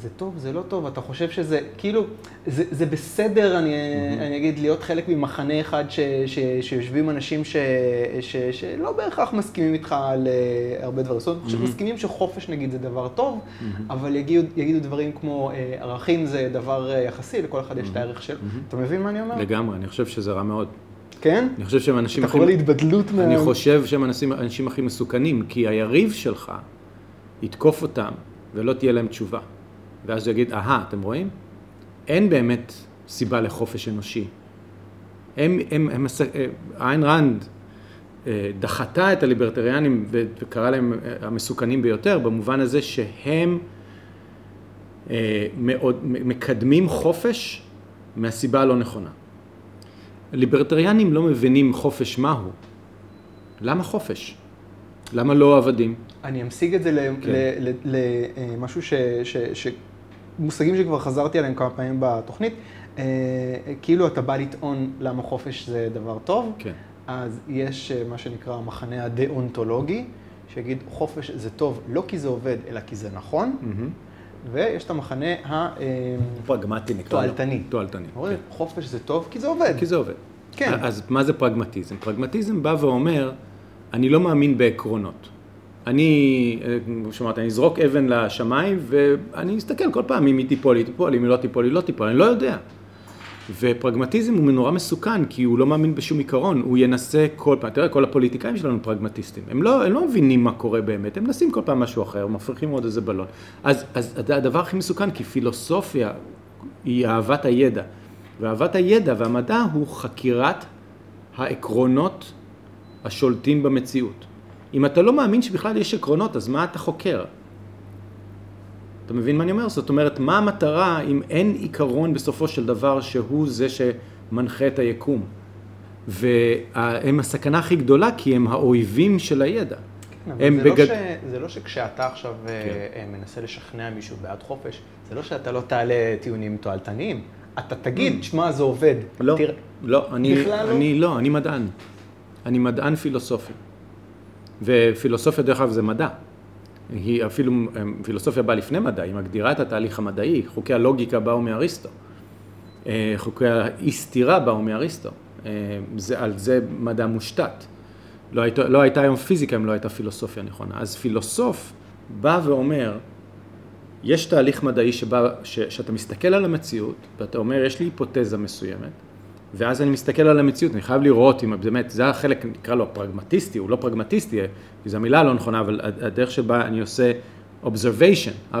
זה טוב, זה לא טוב, אתה חושב שזה, כאילו, זה, זה בסדר, אני, mm-hmm. אני אגיד, להיות חלק ממחנה אחד ש, ש, שיושבים אנשים ש, ש, שלא בהכרח מסכימים איתך על uh, הרבה דברים. זאת אומרת, mm-hmm. מסכימים שחופש נגיד זה דבר טוב, mm-hmm. אבל יגידו, יגידו דברים כמו uh, ערכים זה דבר uh, יחסי, לכל אחד mm-hmm. יש את הערך שלו. Mm-hmm. אתה מבין מה אני אומר? לגמרי, אני חושב שזה רע מאוד. כן? אני חושב שהם אנשים הכי... אתה קורא להתבדלות מה... אני חושב שהם אנשים, אנשים הכי מסוכנים, כי היריב שלך יתקוף אותם ולא תהיה להם תשובה. ואז הוא יגיד, אהה, אתם רואים? אין באמת סיבה לחופש אנושי. הם, הם, הם, אה, איין רנד דחתה את הליברטריאנים וקראה להם המסוכנים ביותר, במובן הזה שהם מאוד, מקדמים חופש מהסיבה הלא נכונה. ליברטריאנים לא מבינים חופש מהו. למה חופש? למה לא עבדים? אני אמשיג את זה כן. למשהו ש... מושגים שכבר חזרתי עליהם כמה פעמים בתוכנית. אה, כאילו אתה בא לטעון למה חופש זה דבר טוב, כן. אז יש אה, מה שנקרא המחנה הדאונטולוגי, שיגיד חופש זה טוב לא כי זה עובד, אלא כי זה נכון. Mm-hmm. ויש את המחנה הפרגמטי נקרא לו. תועלתני. תועלתני. כן. חופש זה טוב כי זה עובד. כי זה עובד. כן. אז מה זה פרגמטיזם? פרגמטיזם בא ואומר, אני לא מאמין בעקרונות. אני, כמו שאמרת, אני אזרוק אבן לשמיים ואני אסתכל כל פעם אם היא תיפול, היא תיפול, אם היא לא תיפול, היא לא תיפול, אני לא יודע. ופרגמטיזם הוא נורא מסוכן, כי הוא לא מאמין בשום עיקרון, הוא ינסה כל פעם, תראה, כל הפוליטיקאים שלנו פרגמטיסטים, הם לא, הם לא מבינים מה קורה באמת, הם מנסים כל פעם משהו אחר, מפריחים עוד איזה בלון. אז, אז הדבר הכי מסוכן, כי פילוסופיה היא אהבת הידע, ואהבת הידע והמדע הוא חקירת העקרונות השולטים במציאות. אם אתה לא מאמין שבכלל יש עקרונות, אז מה אתה חוקר? אתה מבין מה אני אומר? זאת אומרת, מה המטרה אם אין עיקרון בסופו של דבר שהוא זה שמנחה את היקום? והם הסכנה הכי גדולה כי הם האויבים של הידע. כן, הם זה, לא בגד... לא ש... זה לא שכשאתה עכשיו כן. אה, מנסה לשכנע מישהו בעד חופש, זה לא שאתה לא תעלה טיעונים תועלתניים. אתה תגיד, mm. שמע, זה עובד. לא, תרא... לא, אני, לא? אני לא, אני מדען. אני מדען פילוסופי. ופילוסופיה, דרך אגב, זה מדע. היא אפילו, פילוסופיה באה לפני מדע, היא מגדירה את התהליך המדעי, חוקי הלוגיקה באו מאריסטו, אה, חוקי האי סתירה באו מאריסטו, אה, זה, על זה מדע מושתת. לא, היית, לא הייתה היום פיזיקה אם לא הייתה פילוסופיה נכונה. אז פילוסוף בא ואומר, יש תהליך מדעי שבא, ש, שאתה מסתכל על המציאות ואתה אומר, יש לי היפותזה מסוימת, ואז אני מסתכל על המציאות, אני חייב לראות אם באמת, זה החלק, נקרא לו הפרגמטיסטי, הוא לא פרגמטיסטי, כי זו המילה לא נכונה, אבל הדרך שבה אני עושה observation,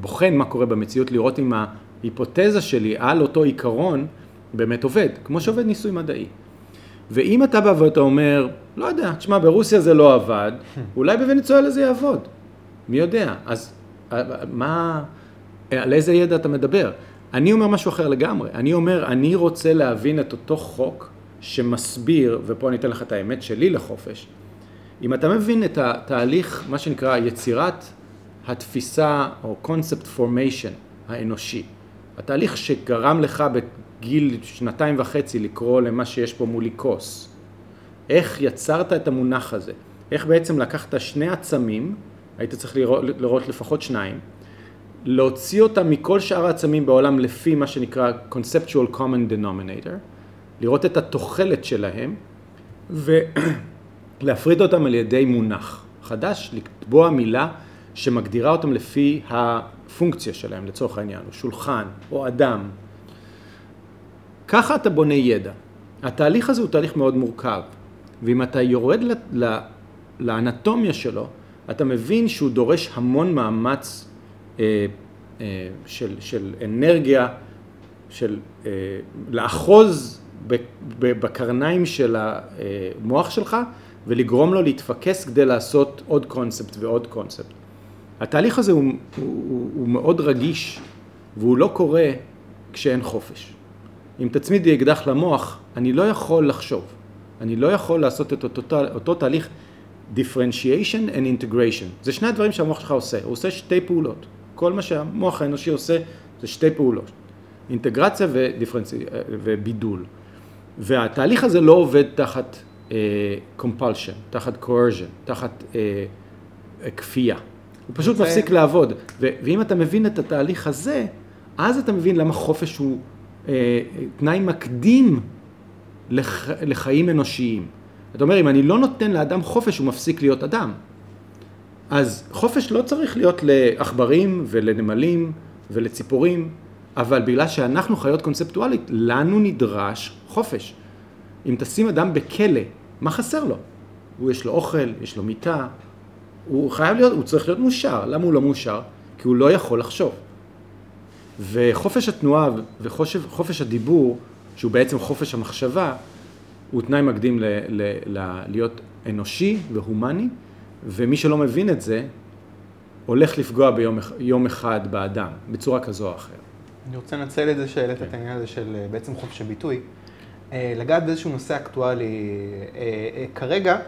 בוחן מה קורה במציאות, לראות אם ההיפותזה שלי על אותו עיקרון באמת עובד, כמו שעובד ניסוי מדעי. ואם אתה בא ואתה אומר, לא יודע, תשמע, ברוסיה זה לא עבד, אולי בוונצואלה זה יעבוד, מי יודע? אז מה, על איזה ידע אתה מדבר? אני אומר משהו אחר לגמרי. אני אומר, אני רוצה להבין את אותו חוק שמסביר, ופה אני אתן לך את האמת שלי לחופש. אם אתה מבין את התהליך, מה שנקרא יצירת התפיסה או concept formation האנושי, התהליך שגרם לך בגיל שנתיים וחצי לקרוא למה שיש פה מולי כוס, איך יצרת את המונח הזה, איך בעצם לקחת שני עצמים, היית צריך לראות, לראות לפחות שניים, להוציא אותם מכל שאר העצמים בעולם לפי מה שנקרא conceptual common denominator, לראות את התוחלת שלהם ולהפריד אותם על ידי מונח חדש, לקבוע מילה שמגדירה אותם לפי הפונקציה שלהם לצורך העניין, או שולחן, או אדם. ככה אתה בונה ידע. התהליך הזה הוא תהליך מאוד מורכב, ואם אתה יורד לאנטומיה שלו, אתה מבין שהוא דורש המון מאמץ של, של אנרגיה, של אה, לאחוז בקרניים של המוח שלך ולגרום לו להתפקס כדי לעשות עוד קונספט ועוד קונספט. התהליך הזה הוא, הוא, הוא מאוד רגיש והוא לא קורה כשאין חופש. אם תצמיד לי אקדח למוח, אני לא יכול לחשוב. אני לא יכול לעשות את אותו, אותו תהליך differentiation and integration. זה שני הדברים שהמוח שלך עושה. הוא עושה שתי פעולות. כל מה שהמוח האנושי עושה זה שתי פעולות, אינטגרציה ודיפרנצי... ובידול. והתהליך הזה לא עובד תחת compulsion, uh, תחת coercion, תחת uh, כפייה. הוא פשוט זה... מפסיק לעבוד. ו- ואם אתה מבין את התהליך הזה, אז אתה מבין למה חופש הוא uh, תנאי מקדים לח- לחיים אנושיים. אתה אומר, אם אני לא נותן לאדם חופש, הוא מפסיק להיות אדם. אז חופש לא צריך להיות לעכברים ולנמלים ולציפורים, אבל בגלל שאנחנו חיות קונספטואלית, לנו נדרש חופש. אם תשים אדם בכלא, מה חסר לו? הוא יש לו אוכל, יש לו מיטה, הוא חייב להיות, הוא צריך להיות מאושר. למה הוא לא מאושר? כי הוא לא יכול לחשוב. וחופש התנועה וחופש הדיבור, שהוא בעצם חופש המחשבה, הוא תנאי מקדים ל, ל, ל, להיות אנושי והומני, ומי שלא מבין את זה, הולך לפגוע ביום יום אחד באדם, בצורה כזו או אחרת. אני רוצה לנצל את זה שהעלית כן. את העניין הזה של אה, בעצם חופש הביטוי. אה, לגעת באיזשהו נושא אקטואלי אה, כרגע,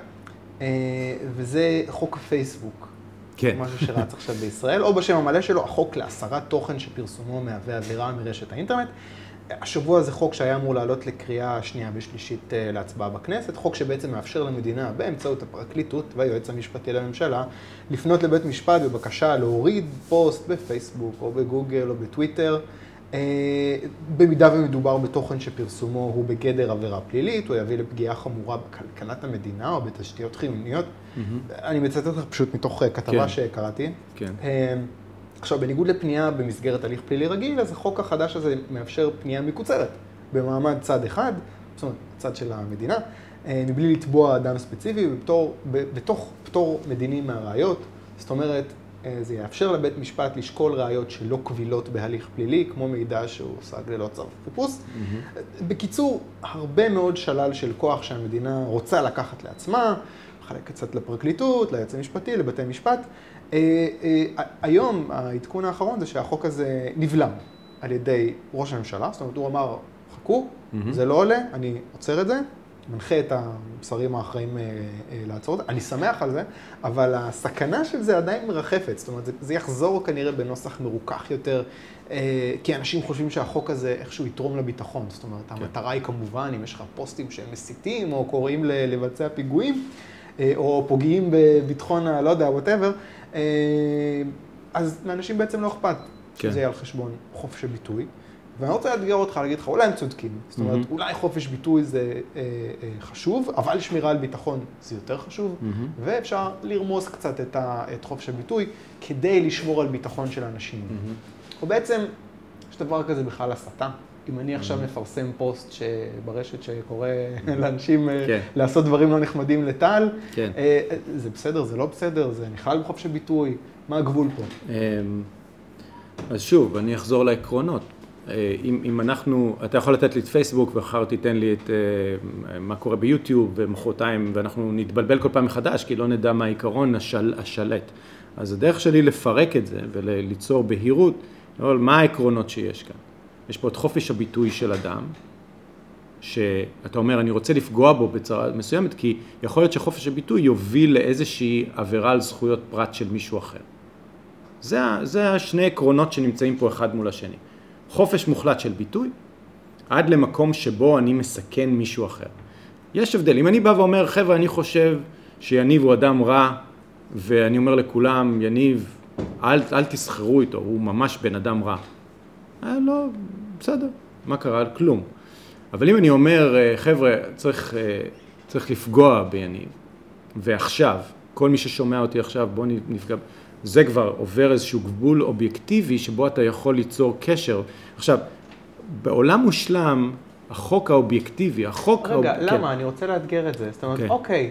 וזה חוק הפייסבוק. כן. משהו שרץ עכשיו בישראל, או בשם המלא שלו, החוק להסרת תוכן שפרסומו מהווה עבירה מרשת האינטרנט. השבוע זה חוק שהיה אמור לעלות לקריאה שנייה ושלישית אה, להצבעה בכנסת, חוק שבעצם מאפשר למדינה באמצעות הפרקליטות והיועץ המשפטי לממשלה לפנות לבית משפט בבקשה להוריד פוסט בפייסבוק או בגוגל או בטוויטר, אה, במידה ומדובר בתוכן שפרסומו הוא בגדר עבירה פלילית, הוא יביא לפגיעה חמורה בכלכלת המדינה או בתשתיות חיוניות. Mm-hmm. אני מצטט לך פשוט מתוך אה, כתבה כן. שקראתי. כן. עכשיו, בניגוד לפנייה במסגרת הליך פלילי רגיל, אז החוק החדש הזה מאפשר פנייה מקוצרת במעמד צד אחד, זאת אומרת, צד של המדינה, אה, מבלי לתבוע אדם ספציפי, ובתור, בתוך פטור מדיני מהראיות. זאת אומרת, אה, זה יאפשר לבית משפט לשקול ראיות שלא קבילות בהליך פלילי, כמו מידע שהושג ללא צו חיפוש. Mm-hmm. בקיצור, הרבה מאוד שלל של כוח שהמדינה רוצה לקחת לעצמה, מחלק קצת לפרקליטות, ליועץ המשפטי, לבתי משפט. אה, אה, היום העדכון האחרון זה שהחוק הזה נבלם על ידי ראש הממשלה, זאת אומרת הוא אמר חכו. זה לא עולה, אני עוצר את זה, מנחה את השרים האחראים אה, לעצור את זה, אני שמח על זה, אבל הסכנה של זה עדיין מרחפת, זאת אומרת זה יחזור כנראה בנוסח מרוכך יותר, כי אנשים חושבים שהחוק הזה איכשהו יתרום לביטחון, זאת אומרת כן. המטרה היא כמובן אם יש לך פוסטים שהם מסיתים או קוראים לבצע פיגועים, או פוגעים בביטחון הלא יודע, וואטאבר, אז לאנשים בעצם לא אכפת כן. שזה יהיה על חשבון חופש הביטוי. ואני רוצה לאתגר אותך, להגיד לך, אולי הם צודקים. זאת אומרת, mm-hmm. אולי חופש ביטוי זה אה, אה, חשוב, אבל שמירה על ביטחון זה יותר חשוב, mm-hmm. ואפשר לרמוס קצת את, ה, את חופש הביטוי כדי לשמור על ביטחון של אנשים. Mm-hmm. ובעצם, יש דבר כזה בכלל הסתה. אם אני עכשיו מפרסם פוסט ברשת שקורא לאנשים אה, כן. לעשות דברים לא נחמדים לטל, כן. אה, זה בסדר, זה לא בסדר, זה נכלל בחופש הביטוי, מה הגבול פה? אמ, אז שוב, אני אחזור לעקרונות. אה, אם, אם אנחנו, אתה יכול לתת לי את פייסבוק ואחר תיתן לי את מה קורה ביוטיוב ומחרתיים ואנחנו נתבלבל כל פעם מחדש כי לא נדע מה העיקרון השל, השלט. אז הדרך שלי לפרק את זה וליצור בהירות, מה העקרונות שיש כאן. יש פה את חופש הביטוי של אדם, שאתה אומר, אני רוצה לפגוע בו בצורה מסוימת, כי יכול להיות שחופש הביטוי יוביל לאיזושהי עבירה על זכויות פרט של מישהו אחר. זה, זה השני עקרונות שנמצאים פה אחד מול השני. חופש מוחלט של ביטוי, עד למקום שבו אני מסכן מישהו אחר. יש הבדל, אם אני בא ואומר, חבר'ה, אני חושב שיניב הוא אדם רע, ואני אומר לכולם, יניב, אל, אל תסחרו איתו, הוא ממש בן אדם רע. אה, לא, בסדר, מה קרה? כלום. אבל אם אני אומר, אה, חבר'ה, צריך, אה, צריך לפגוע ביניב, ועכשיו, כל מי ששומע אותי עכשיו, בוא נפגע, זה כבר עובר איזשהו גבול אובייקטיבי שבו אתה יכול ליצור קשר. עכשיו, בעולם מושלם, החוק האובייקטיבי, החוק... רגע, האוב... למה? כן. אני רוצה לאתגר את זה. זאת אומרת, כן. אוקיי,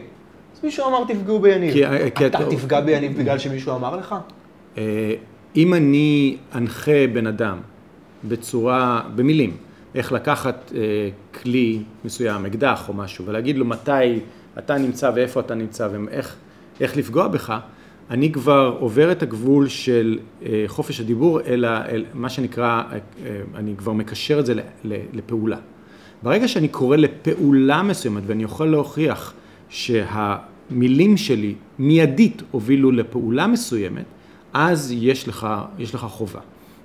אז מישהו אמר תפגעו ביניב. כי, כי אתה כי... תפגע ביניב בגלל שמישהו אמר לך? אם אני אנחה בן אדם בצורה, במילים, איך לקחת אה, כלי מסוים, אקדח או משהו, ולהגיד לו מתי אתה נמצא ואיפה אתה נמצא ואיך איך לפגוע בך, אני כבר עובר את הגבול של אה, חופש הדיבור, אלא אל מה שנקרא, אה, אה, אני כבר מקשר את זה לפעולה. ברגע שאני קורא לפעולה מסוימת ואני יכול להוכיח שהמילים שלי מיידית הובילו לפעולה מסוימת, אז יש לך, יש לך חובה.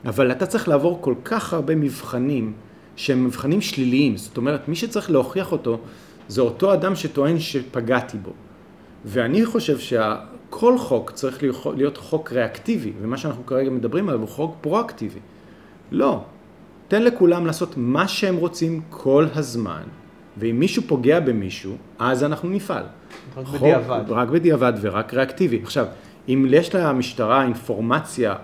אבל אתה צריך לעבור כל כך הרבה מבחנים שהם מבחנים שליליים, זאת אומרת מי שצריך להוכיח אותו זה אותו אדם שטוען שפגעתי בו. ואני חושב שכל חוק צריך להיות חוק ריאקטיבי, ומה שאנחנו כרגע מדברים עליו הוא חוק פרואקטיבי. לא, תן לכולם לעשות מה שהם רוצים כל הזמן, ואם מישהו פוגע במישהו, אז אנחנו נפעל. רק חוק, בדיעבד. רק בדיעבד ורק ריאקטיבי. עכשיו, אם יש למשטרה אינפורמציה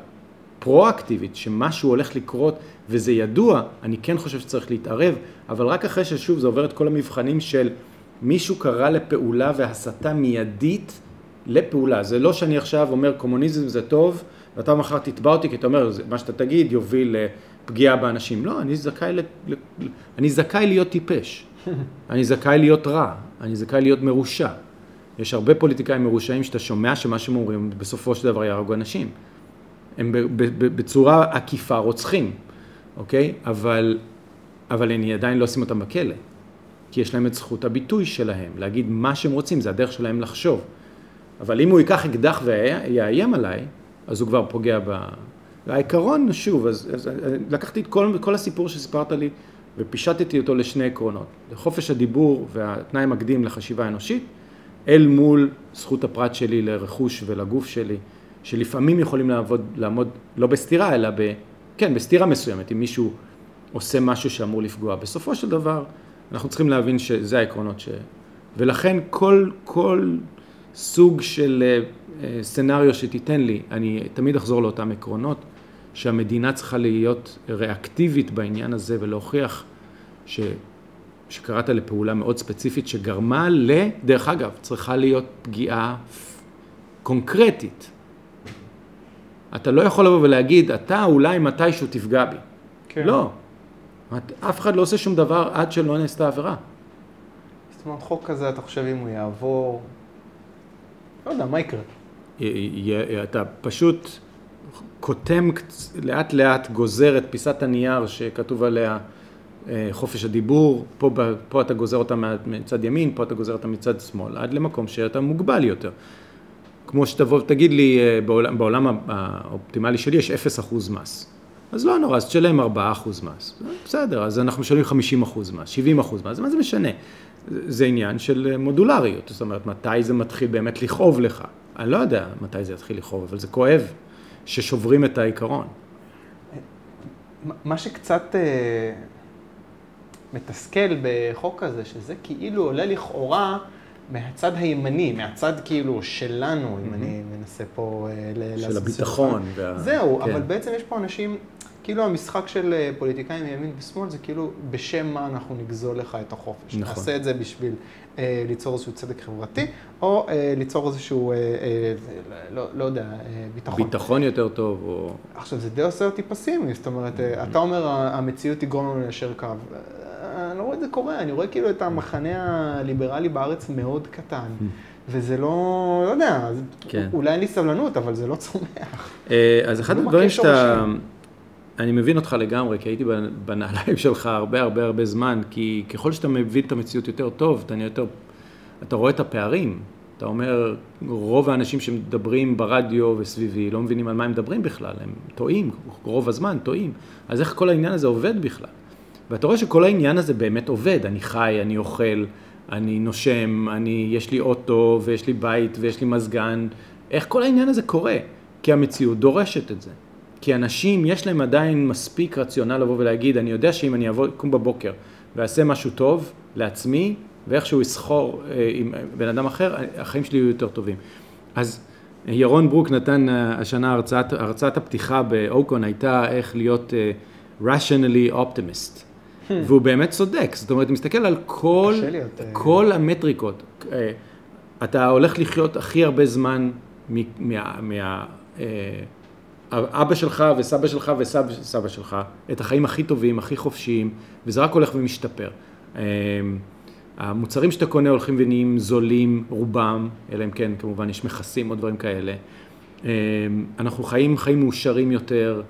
פרואקטיבית, שמשהו הולך לקרות וזה ידוע, אני כן חושב שצריך להתערב, אבל רק אחרי ששוב זה עובר את כל המבחנים של מישהו קרא לפעולה והסתה מיידית לפעולה. זה לא שאני עכשיו אומר קומוניזם זה טוב, ואתה מחר תתבע אותי, כי אתה אומר, מה שאתה תגיד יוביל לפגיעה באנשים. לא, אני זכאי, ל... אני זכאי להיות טיפש. אני זכאי להיות רע, אני זכאי להיות מרושע. יש הרבה פוליטיקאים מרושעים שאתה שומע שמה שהם אומרים בסופו של דבר יהרגו אנשים. הם בצורה עקיפה רוצחים, אוקיי? אבל, אבל אני עדיין לא אשים אותם בכלא. כי יש להם את זכות הביטוי שלהם, להגיד מה שהם רוצים, זה הדרך שלהם לחשוב. אבל אם הוא ייקח אקדח ויאיים עליי, אז הוא כבר פוגע ב... והעיקרון, שוב, אז, אז, לקחתי את כל, כל הסיפור שסיפרת לי ופישטתי אותו לשני עקרונות. לחופש הדיבור והתנאי המקדים לחשיבה האנושית, אל מול זכות הפרט שלי לרכוש ולגוף שלי, שלפעמים יכולים לעבוד, לעמוד לא בסתירה, אלא ב... כן, בסתירה מסוימת, אם מישהו עושה משהו שאמור לפגוע. בסופו של דבר, אנחנו צריכים להבין שזה העקרונות ש... ולכן כל, כל סוג של אה, אה, סצנריו שתיתן לי, אני תמיד אחזור לאותם עקרונות, שהמדינה צריכה להיות ריאקטיבית בעניין הזה ולהוכיח ש... שקראת לפעולה מאוד ספציפית שגרמה ל... דרך אגב, צריכה להיות פגיעה קונקרטית. אתה לא יכול לבוא ולהגיד, אתה אולי מתישהו תפגע בי. כן. לא. אף אחד לא עושה שום דבר עד שלא נעשתה עבירה. זאת אומרת, חוק כזה, אתה חושב אם הוא יעבור, לא יודע, מה יקרה? אתה פשוט קוטם לאט לאט, גוזר את פיסת הנייר שכתוב עליה אה, חופש הדיבור, פה, פה אתה גוזר אותה מצד ימין, פה אתה גוזר אותה מצד שמאל, עד למקום שאתה מוגבל יותר. כמו שתבוא ותגיד לי, אה, בעולם, בעולם האופטימלי שלי יש 0% מס. אז לא נורא, אז תשלם 4% מס. בסדר, אז אנחנו משלמים 50% מס, 70% מס, מה זה משנה? זה עניין של מודולריות, זאת אומרת, מתי זה מתחיל באמת לכאוב לך? אני לא יודע מתי זה יתחיל לכאוב, אבל זה כואב ששוברים את העיקרון. מה שקצת אה, מתסכל בחוק הזה, שזה כאילו עולה לכאורה מהצד הימני, מהצד כאילו שלנו, אם אני מנסה פה... אה, של הביטחון. זהו, כן. אבל בעצם יש פה אנשים, כאילו המשחק של אה, פוליטיקאים מימין ושמאל זה כאילו בשם מה אנחנו נגזול לך את החופש. נכון. נעשה את זה בשביל אה, ליצור איזשהו צדק חברתי, או אה, ליצור איזשהו, אה, אה, לא, לא יודע, אה, ביטחון. ביטחון יותר טוב, או... עכשיו, זה די עושה אותי פסימי, זאת אומרת, אה, אתה אומר המציאות תגרום לנו ליישר קו. את זה קורה, אני רואה כאילו את המחנה הליברלי בארץ מאוד קטן. וזה לא, לא יודע, כן. אולי אין לי סבלנות, אבל זה לא צומח. אה, אז אחד לא הדברים שאתה, אני מבין אותך לגמרי, כי הייתי בנעליים שלך הרבה הרבה הרבה זמן, כי ככל שאתה מבין את המציאות יותר טוב, אתה יותר, אתה רואה את הפערים. אתה אומר, רוב האנשים שמדברים ברדיו וסביבי לא מבינים על מה הם מדברים בכלל, הם טועים, רוב הזמן טועים. אז איך כל העניין הזה עובד בכלל? ואתה רואה שכל העניין הזה באמת עובד, אני חי, אני אוכל, אני נושם, אני, יש לי אוטו ויש לי בית ויש לי מזגן, איך כל העניין הזה קורה? כי המציאות דורשת את זה. כי אנשים, יש להם עדיין מספיק רציונל לבוא ולהגיד, אני יודע שאם אני אבוא, אקום בבוקר ואעשה משהו טוב לעצמי, ואיכשהו אסחור אה, עם בן אדם אחר, החיים שלי יהיו יותר טובים. אז ירון ברוק נתן אה, השנה הרצאת, הרצאת הפתיחה באוקון הייתה איך להיות uh, rationally optimist. והוא באמת צודק, זאת אומרת, מסתכל על כל, להיות, כל המטריקות. אתה הולך לחיות הכי הרבה זמן מה... מה אבא שלך וסבא שלך וסבא שלך, את החיים הכי טובים, הכי חופשיים, וזה רק הולך ומשתפר. המוצרים שאתה קונה הולכים ונהיים זולים, רובם, אלא אם כן כמובן יש מכסים או דברים כאלה. אנחנו חיים חיים מאושרים יותר,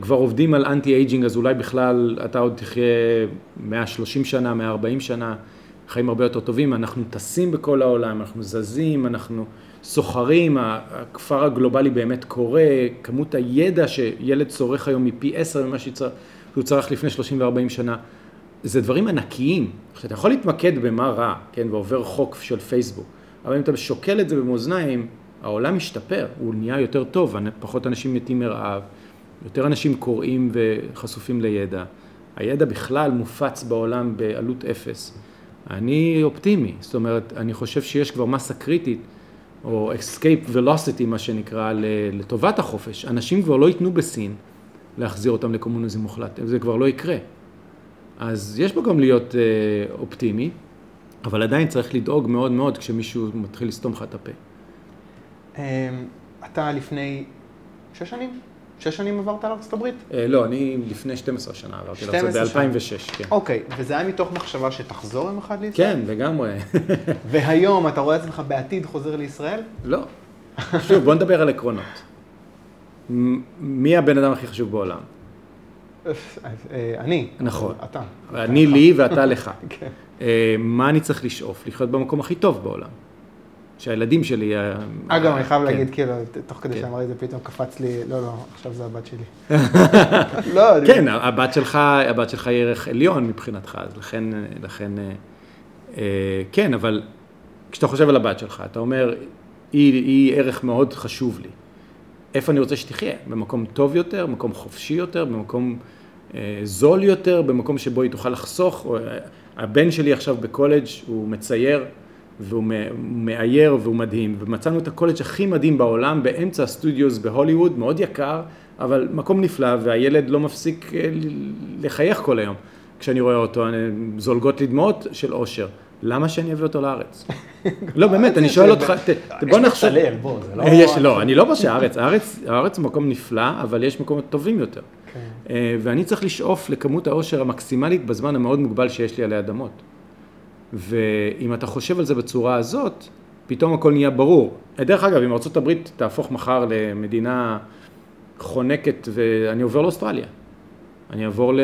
כבר עובדים על anti aging, אז אולי בכלל אתה עוד תחיה 130 שנה, 140 שנה, חיים הרבה יותר טובים, אנחנו טסים בכל העולם, אנחנו זזים, אנחנו... סוחרים, הכפר הגלובלי באמת קורה, כמות הידע שילד צורך היום מפי עשר ממה שהוא צרך לפני 30 ו-40 שנה, זה דברים ענקיים. אתה יכול להתמקד במה רע, כן, ועובר חוק של פייסבוק, אבל אם אתה שוקל את זה במאזניים, העולם משתפר, הוא נהיה יותר טוב, פחות אנשים מתים מרעב, יותר אנשים קוראים וחשופים לידע. הידע בכלל מופץ בעולם בעלות אפס. אני אופטימי, זאת אומרת, אני חושב שיש כבר מסה קריטית או escape velocity מה שנקרא, לטובת החופש, אנשים כבר לא ייתנו בסין להחזיר אותם לקומוניזם מוחלט, זה כבר לא יקרה. אז יש בו גם להיות אה, אופטימי, אבל עדיין צריך לדאוג מאוד מאוד כשמישהו מתחיל לסתום לך את הפה. אמ, אתה לפני שש שנים שש שנים עברת לארצות הברית? אה, לא, אני לפני 12 שנה עברתי לארצות 12 הברית, ב-2006, כן. אוקיי, וזה היה מתוך מחשבה שתחזור יום אחד לישראל? כן, לגמרי. והיום אתה רואה עצמך בעתיד חוזר לישראל? לא. שוב, בוא נדבר על עקרונות. מי הבן אדם הכי חשוב בעולם? אה, אני. נכון. אתה. אני לי ואתה לך. כן. אה, מה אני צריך לשאוף? לחיות במקום הכי טוב בעולם. שהילדים שלי... אה, אגב, אני חייב כן. להגיד, כאילו, תוך כדי כן. שאמר את זה, פתאום קפץ לי, לא, לא, עכשיו זה הבת שלי. לא, כן, הבת שלך, הבת שלך היא ערך עליון מבחינתך, אז לכן, לכן, אה, אה, כן, אבל כשאתה חושב על הבת שלך, אתה אומר, היא, ערך מאוד חשוב לי. איפה אני רוצה שתחיה? במקום טוב יותר, במקום חופשי יותר, במקום זול יותר, במקום שבו היא תוכל לחסוך. הבן שלי עכשיו בקולג', הוא מצייר והוא מאייר והוא מדהים, ומצאנו את הקולג' הכי מדהים בעולם באמצע ה studios בהוליווד, מאוד יקר, אבל מקום נפלא, והילד לא מפסיק אה, לחייך כל היום. כשאני רואה אותו, אני- זולגות לי דמעות של אושר. למה שאני אביא אותו לארץ? לא, באמת, אני שואל אותך, ת- ת- בוא נחשוב. יש בצלאל, בוא, זה לא... יש, לא, אני לא אומר שהארץ, הארץ, הארץ הוא מקום נפלא, אבל יש מקומות טובים יותר. כן. אה, ואני צריך לשאוף לכמות העושר המקסימלית בזמן המאוד מוגבל שיש לי עלי אדמות. ואם אתה חושב על זה בצורה הזאת, פתאום הכל נהיה ברור. דרך אגב, אם ארה"ב תהפוך מחר למדינה חונקת ואני עובר לאוסטרליה, אני אעבור ל...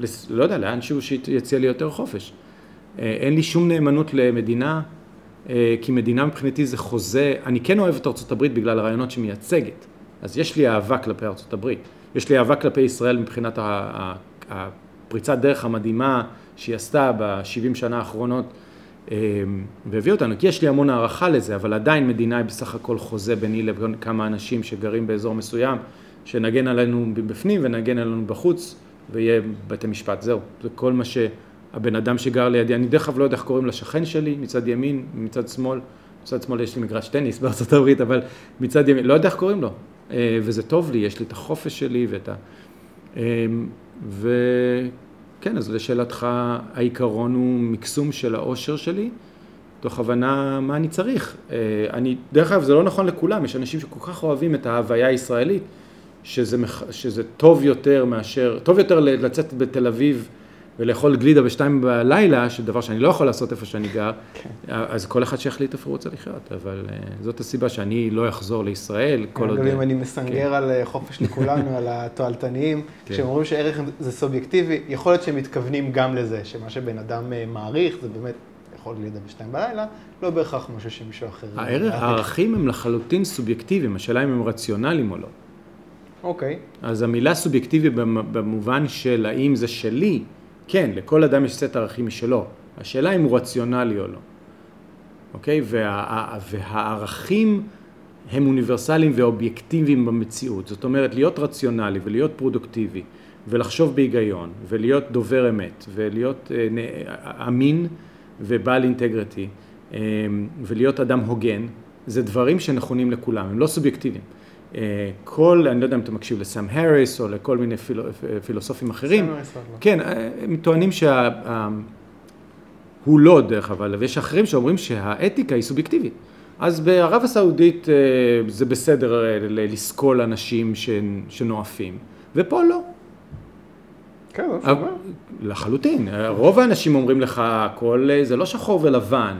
לס- לא יודע, לאנשהו שיציע לי יותר חופש. אה, אין לי שום נאמנות למדינה, אה, כי מדינה מבחינתי זה חוזה, אני כן אוהב את הברית בגלל הרעיונות שהיא מייצגת, אז יש לי אהבה כלפי הברית, יש לי אהבה כלפי ישראל מבחינת הפריצת דרך המדהימה שהיא עשתה ב-70 שנה האחרונות, אה, והביא אותנו, כי יש לי המון הערכה לזה, אבל עדיין מדינה היא בסך הכל חוזה ביני לבין כמה אנשים שגרים באזור מסוים, שנגן עלינו בפנים ונגן עלינו בחוץ, ויהיה בתי משפט, זהו, זה כל מה שהבן אדם שגר לידי, אני דרך אגב לא יודע איך קוראים לשכן שלי, מצד ימין, מצד שמאל, מצד שמאל יש לי מגרש טניס בארצות הברית, אבל מצד ימין, לא יודע איך קוראים לו, אה, וזה טוב לי, יש לי את החופש שלי ואת ה... אה, וכן, אז לשאלתך, העיקרון הוא מקסום של האושר שלי, תוך הבנה מה אני צריך. אה, אני, דרך אגב, זה לא נכון לכולם, יש אנשים שכל כך אוהבים את ההוויה הישראלית, שזה, שזה טוב יותר מאשר, טוב יותר לצאת בתל אביב ולאכול גלידה בשתיים בלילה, שדבר שאני לא יכול לעשות איפה שאני גר, כן. אז כל אחד שיחליט איפה הוא רוצה לחיות, אבל אה, זאת הסיבה שאני לא אחזור לישראל כל עוד... אגב, אם אני מסנגר על אה, חופש לכולנו, על התועלתניים, כן. כשהם אומרים שערך זה סובייקטיבי, יכול להיות שהם מתכוונים גם לזה, שמה שבן אדם אה, מעריך, זה באמת יכול גלידה בשתיים בלילה, לא בהכרח משהו שמישהו אחר... אה, הערך. הערכים הם לחלוטין סובייקטיביים, השאלה אם הם רציונליים או לא. אוקיי. אז המילה סובייקטיבי במ- במובן של האם זה שלי, כן, לכל אדם יש סט ערכים משלו. השאלה אם הוא רציונלי או לא. אוקיי? וה, והערכים הם אוניברסליים ואובייקטיביים במציאות. זאת אומרת, להיות רציונלי ולהיות פרודוקטיבי ולחשוב בהיגיון ולהיות דובר אמת ולהיות אה, אמין ובעל אינטגריטי אה, ולהיות אדם הוגן, זה דברים שנכונים לכולם, הם לא סובייקטיביים. אה, כל, אני לא יודע אם אתה מקשיב לסאם האריס או לכל מיני פיל, פילוסופים אחרים, האריס לא. כן, אה, הם טוענים שה... הוא לא דרך אגב, ויש אחרים שאומרים שהאתיקה היא סובייקטיבית. אז בערב הסעודית אה, זה בסדר לסקול אנשים שנואפים, ופה לא. כן, זה אבל- סבבה. לחלוטין. רוב האנשים אומרים לך, הכל זה לא שחור ולבן.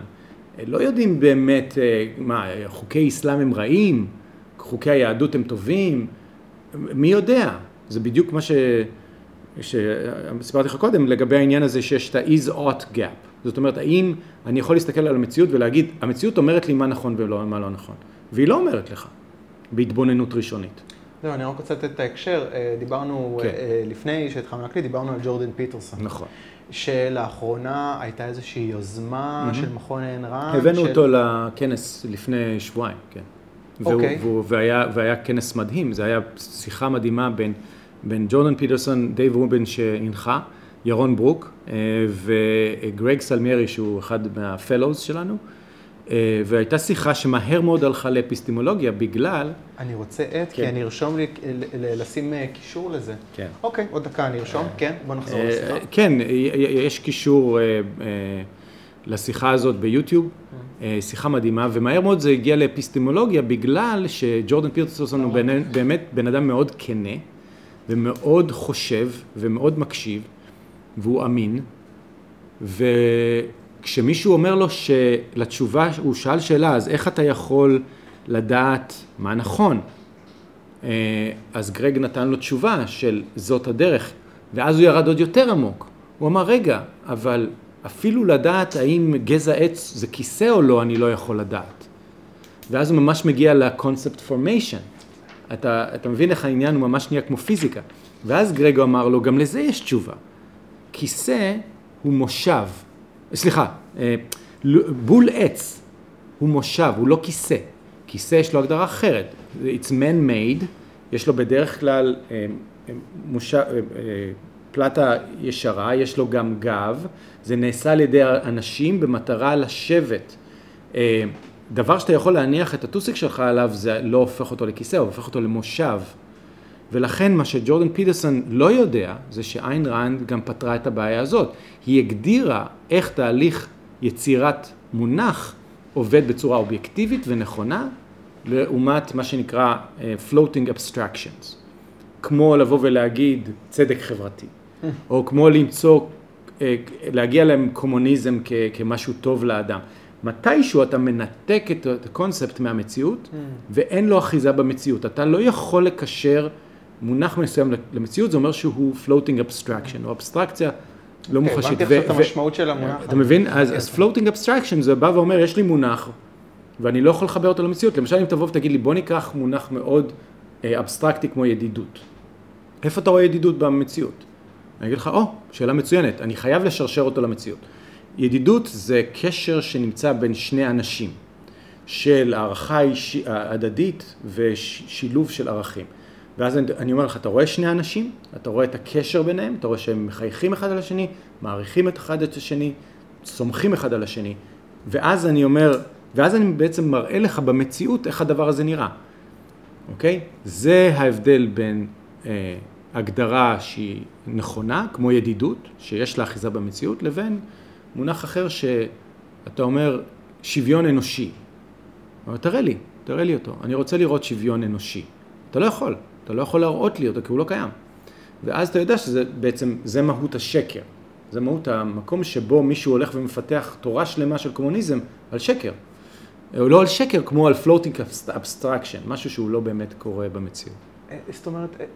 לא יודעים באמת, מה, חוקי אסלאם הם רעים? חוקי היהדות הם טובים? מי יודע? זה בדיוק מה ש... שסיפרתי לך קודם, לגבי העניין הזה שיש את ה-is-ought gap. זאת אומרת, האם אני יכול להסתכל על המציאות ולהגיד, המציאות אומרת לי מה נכון ומה לא נכון, והיא לא אומרת לך, בהתבוננות ראשונית. זהו, אני רק רוצה לתת את ההקשר. אה, דיברנו, כן. אה, לפני שהתחלנו להקליט, דיברנו על ג'ורדן פיטרסון. נכון. שלאחרונה הייתה איזושהי יוזמה של מכון איין רנד. הבאנו של- אותו לכנס לפני שבועיים, כן. והוא, אוקיי. והוא, והיה, והיה כנס מדהים, זה היה שיחה מדהימה בין, בין ג'ורדן פיטרסון, דייב רובין שהנחה, ירון ברוק אה, וגרג סלמיירי שהוא אחד מה fellows שלנו, אה, והייתה שיחה שמהר מאוד הלכה לאפיסטימולוגיה בגלל, אני רוצה עט, כי כן. אני ארשום לי ל- לשים אה, קישור לזה. כן. אוקיי, עוד דקה אני ארשום, כן, בוא נחזור אה, לשיחה. כן, יש קישור אה, אה, לשיחה הזאת ביוטיוב, אה, שיחה מדהימה, ומהר מאוד זה הגיע לאפיסטמולוגיה בגלל שג'ורדן פירסון הוא באמת בן אדם מאוד כנה, ומאוד חושב, ומאוד מקשיב, והוא אמין, וכשמישהו אומר לו שלתשובה, הוא שאל שאלה, אז איך אתה יכול לדעת מה נכון? אה, אז גרג נתן לו תשובה של זאת הדרך, ואז הוא ירד עוד יותר עמוק. הוא אמר, רגע, אבל אפילו לדעת האם גזע עץ זה כיסא או לא, אני לא יכול לדעת. ואז הוא ממש מגיע לקונספט פורמיישן. אתה, אתה מבין איך העניין הוא ממש נהיה כמו פיזיקה. ואז גרגו אמר לו, גם לזה יש תשובה. כיסא הוא מושב, סליחה, אה, בול עץ הוא מושב, הוא לא כיסא. כיסא יש לו הגדרה אחרת. It's man-made, יש לו בדרך כלל אה, אה, מושב, פלטה ישרה, יש לו גם גב, זה נעשה על ידי אנשים במטרה לשבת. אה, דבר שאתה יכול להניח את הטוסיק שלך עליו, זה לא הופך אותו לכיסא, הוא הופך אותו למושב. ולכן מה שג'ורדן פיטרסון לא יודע, זה שאיין ראנד גם פתרה את הבעיה הזאת. היא הגדירה איך תהליך יצירת מונח עובד בצורה אובייקטיבית ונכונה, לעומת מה שנקרא uh, floating abstractions. כמו לבוא ולהגיד צדק חברתי, או כמו למצוא, uh, להגיע לקומוניזם כ- כמשהו טוב לאדם. מתישהו אתה מנתק את הקונספט מהמציאות, ואין לו אחיזה במציאות. אתה לא יכול לקשר מונח מסוים למציאות, זה אומר שהוא floating abstraction, או אבסטרקציה לא אוקיי, מוחשית. הבנתי עכשיו את המשמעות של המונח. אתה מבין? אז, אז floating abstraction זה בא ואומר, יש לי מונח, ואני לא יכול לחבר אותו למציאות. למשל, אם תבוא ותגיד לי, בוא ניקח מונח מאוד אה, אבסטרקטי כמו ידידות. איפה אתה רואה ידידות במציאות? אני אגיד לך, או, שאלה מצוינת, אני חייב לשרשר אותו למציאות. ידידות זה קשר שנמצא בין שני אנשים, של הערכה אישי- הדדית ושילוב של ערכים. ואז אני, אני אומר לך, אתה רואה שני אנשים, אתה רואה את הקשר ביניהם, אתה רואה שהם מחייכים אחד על השני, מעריכים את אחד את השני, סומכים אחד על השני, ואז אני אומר, ואז אני בעצם מראה לך במציאות איך הדבר הזה נראה, אוקיי? זה ההבדל בין אה, הגדרה שהיא נכונה, כמו ידידות, שיש לה אחיזה במציאות, לבין מונח אחר שאתה אומר שוויון אנושי. אבל תראה לי, תראה לי אותו. אני רוצה לראות שוויון אנושי. אתה לא יכול, אתה לא יכול להראות לי אותו כי הוא לא קיים. ואז אתה יודע שזה בעצם, זה מהות השקר. זה מהות המקום שבו מישהו הולך ומפתח תורה שלמה של קומוניזם על שקר. או לא על שקר, כמו על floating abstraction, משהו שהוא לא באמת קורה במציאות. אה, זאת אומרת, אה,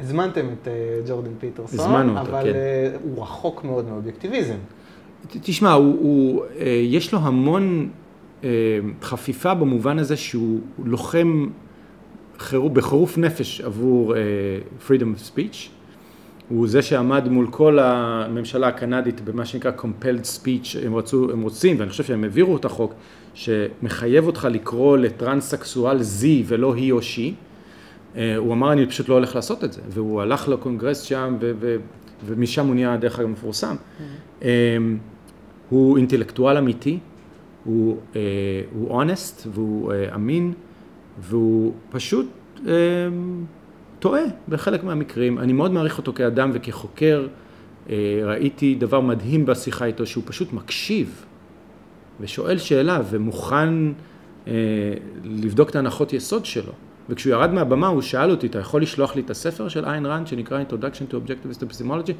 הזמנתם את אה, ג'ורדן פיטרסון, הזמנו אותו, אבל כן. אה, הוא רחוק מאוד מאובייקטיביזם. תשמע, הוא, הוא, אה, יש לו המון חפיפה במובן הזה שהוא לוחם חירוף, בחירוף נפש עבור freedom of speech. הוא זה שעמד מול כל הממשלה הקנדית במה שנקרא compelled speech, הם, רצו, הם רוצים, ואני חושב שהם העבירו את החוק, שמחייב אותך לקרוא לטרנסקסואל זי ולא היא או שי. אה, הוא אמר, אני פשוט לא הולך לעשות את זה, והוא הלך לקונגרס שם, ו- ו- ומשם הוא נהיה דרך אגב מפורסם. אה, הוא אינטלקטואל אמיתי, הוא, אה, הוא honest והוא אה, אמין, והוא פשוט אה, טועה בחלק מהמקרים. אני מאוד מעריך אותו כאדם וכחוקר. אה, ראיתי דבר מדהים בשיחה איתו, שהוא פשוט מקשיב ושואל שאלה ומוכן אה, לבדוק את ההנחות יסוד שלו. וכשהוא ירד מהבמה הוא שאל אותי, אתה יכול לשלוח לי את הספר של איין רנד שנקרא Introduction to Objectivist Epistemology?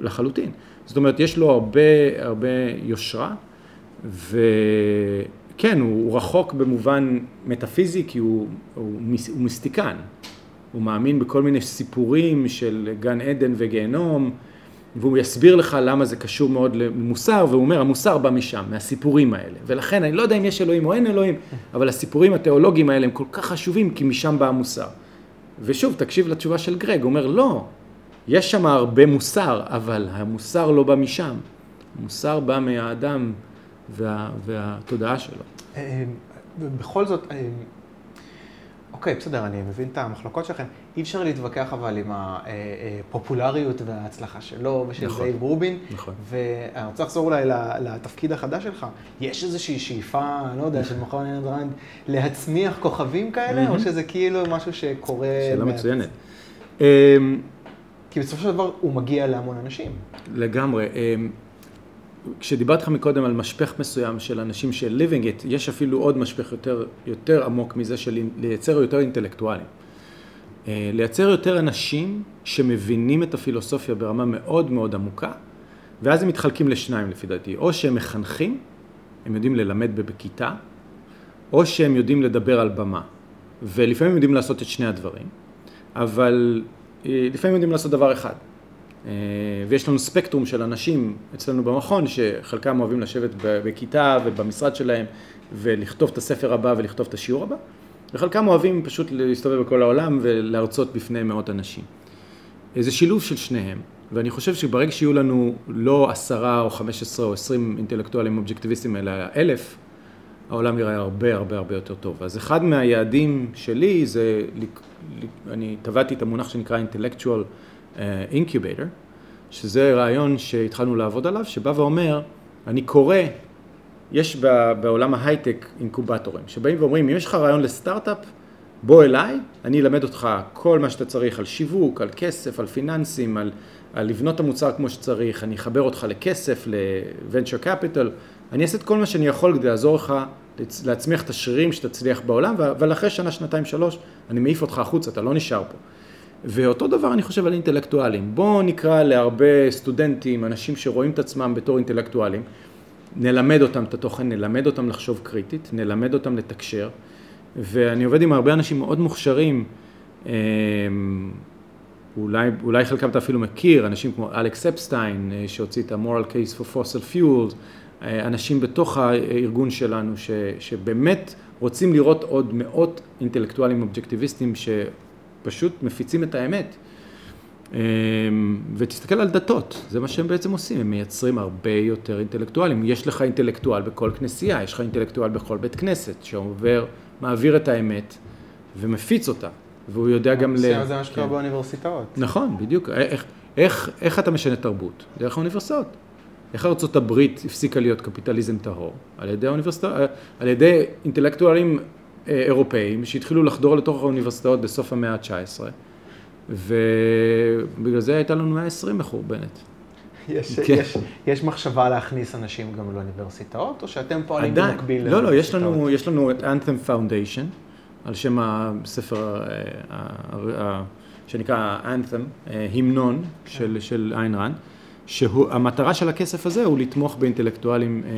לחלוטין. זאת אומרת, יש לו הרבה, הרבה יושרה, וכן, הוא, הוא רחוק במובן מטאפיזי, כי הוא, הוא, מיס- הוא מיסטיקן. הוא מאמין בכל מיני סיפורים של גן עדן וגיהנום, והוא יסביר לך למה זה קשור מאוד למוסר, והוא אומר, המוסר בא משם, מהסיפורים האלה. ולכן, אני לא יודע אם יש אלוהים או אין אלוהים, אבל הסיפורים התיאולוגיים האלה הם כל כך חשובים, כי משם בא המוסר. ושוב, תקשיב לתשובה של גרג, הוא אומר, לא, יש שם הרבה מוסר, אבל המוסר לא בא משם. המוסר בא מהאדם וה, והתודעה שלו. אה, בכל זאת, אה, אוקיי, בסדר, אני מבין את המחלוקות שלכם. אי אפשר להתווכח אבל עם הפופולריות וההצלחה שלו ושל נכון. דייב רובין. נכון. ואני רוצה לחזור אולי לתפקיד החדש שלך. יש איזושהי שאיפה, אני לא יודע, של מכון עין רנד, להצמיח כוכבים כאלה, או שזה כאילו משהו שקורה... שאלה מצוינת. אמ, כי בסופו של דבר הוא מגיע להמון אנשים. לגמרי. כשדיברתי לך מקודם על משפך מסוים של אנשים של living it, יש אפילו עוד משפך יותר, יותר עמוק מזה של לייצר יותר אינטלקטואלים. אה, לייצר יותר אנשים שמבינים את הפילוסופיה ברמה מאוד מאוד עמוקה, ואז הם מתחלקים לשניים לפי דעתי, או שהם מחנכים, הם יודעים ללמד בכיתה, או שהם יודעים לדבר על במה. ולפעמים יודעים לעשות את שני הדברים, אבל אה, לפעמים יודעים לעשות דבר אחד. אה, ויש לנו ספקטרום של אנשים אצלנו במכון, שחלקם אוהבים לשבת בכיתה ובמשרד שלהם ולכתוב את הספר הבא ולכתוב את השיעור הבא, וחלקם אוהבים פשוט להסתובב בכל העולם ולהרצות בפני מאות אנשים. זה שילוב של שניהם, ואני חושב שברגע שיהיו לנו לא עשרה או חמש עשרה או עשרים אינטלקטואלים אובייקטיביסטים, אלא אלף, העולם יראה הרבה הרבה הרבה יותר טוב. אז אחד מהיעדים שלי זה, אני טבעתי את המונח שנקרא intellectual אה, incubator, שזה רעיון שהתחלנו לעבוד עליו, שבא ואומר, אני קורא, יש בעולם ההייטק אינקובטורים, שבאים ואומרים, אם יש לך רעיון לסטארט-אפ, בוא אליי, אני אלמד אותך כל מה שאתה צריך על שיווק, על כסף, על פיננסים, על, על לבנות את המוצר כמו שצריך, אני אחבר אותך לכסף, ל-venture capital, אני אעשה את כל מה שאני יכול כדי לעזור לך להצמיח את השרירים שתצליח בעולם, אבל אחרי שנה, שנתיים, שלוש, אני מעיף אותך החוצה, אתה לא נשאר פה. ואותו דבר אני חושב על אינטלקטואלים. בואו נקרא להרבה סטודנטים, אנשים שרואים את עצמם בתור אינטלקטואלים, נלמד אותם את התוכן, נלמד אותם לחשוב קריטית, נלמד אותם לתקשר, ואני עובד עם הרבה אנשים מאוד מוכשרים, אמ, אולי, אולי חלקם אתה אפילו מכיר, אנשים כמו אלכס אפסטיין, אה, שהוציא את ה-moral case for fossil fuels, אה, אנשים בתוך הארגון שלנו ש, שבאמת רוצים לראות עוד מאות אינטלקטואלים אובייקטיביסטים שפשוט מפיצים את האמת. אה, ותסתכל על דתות, זה מה שהם בעצם עושים, הם מייצרים הרבה יותר אינטלקטואלים. יש לך אינטלקטואל בכל כנסייה, יש לך אינטלקטואל בכל בית כנסת, שעובר, מעביר את האמת ומפיץ אותה, והוא יודע גם ל... זה מה שקורה כן. באוניברסיטאות. נכון, בדיוק. איך, איך, איך אתה משנה תרבות? דרך האוניברסיטאות. איך ארצות הברית הפסיקה להיות קפיטליזם טהור? על ידי האוניברסיטאות, על ידי אינטלקטואלים אה, אירופאים שהתחילו לחדור לתוך האוניברסיטאות בסוף המאה ה-19 ובגלל זה הייתה לנו 120 מחורבנת. יש, כן. יש, יש מחשבה להכניס אנשים גם לאוניברסיטאות, או שאתם פועלים עדיין, במקביל לא, לא, יש לנו, יש לנו את Anthem Foundation, על שם הספר אה, שנקרא Anthem, אה, המנון של, של איין רן. שהמטרה של הכסף הזה הוא לתמוך באינטלקטואלים אה,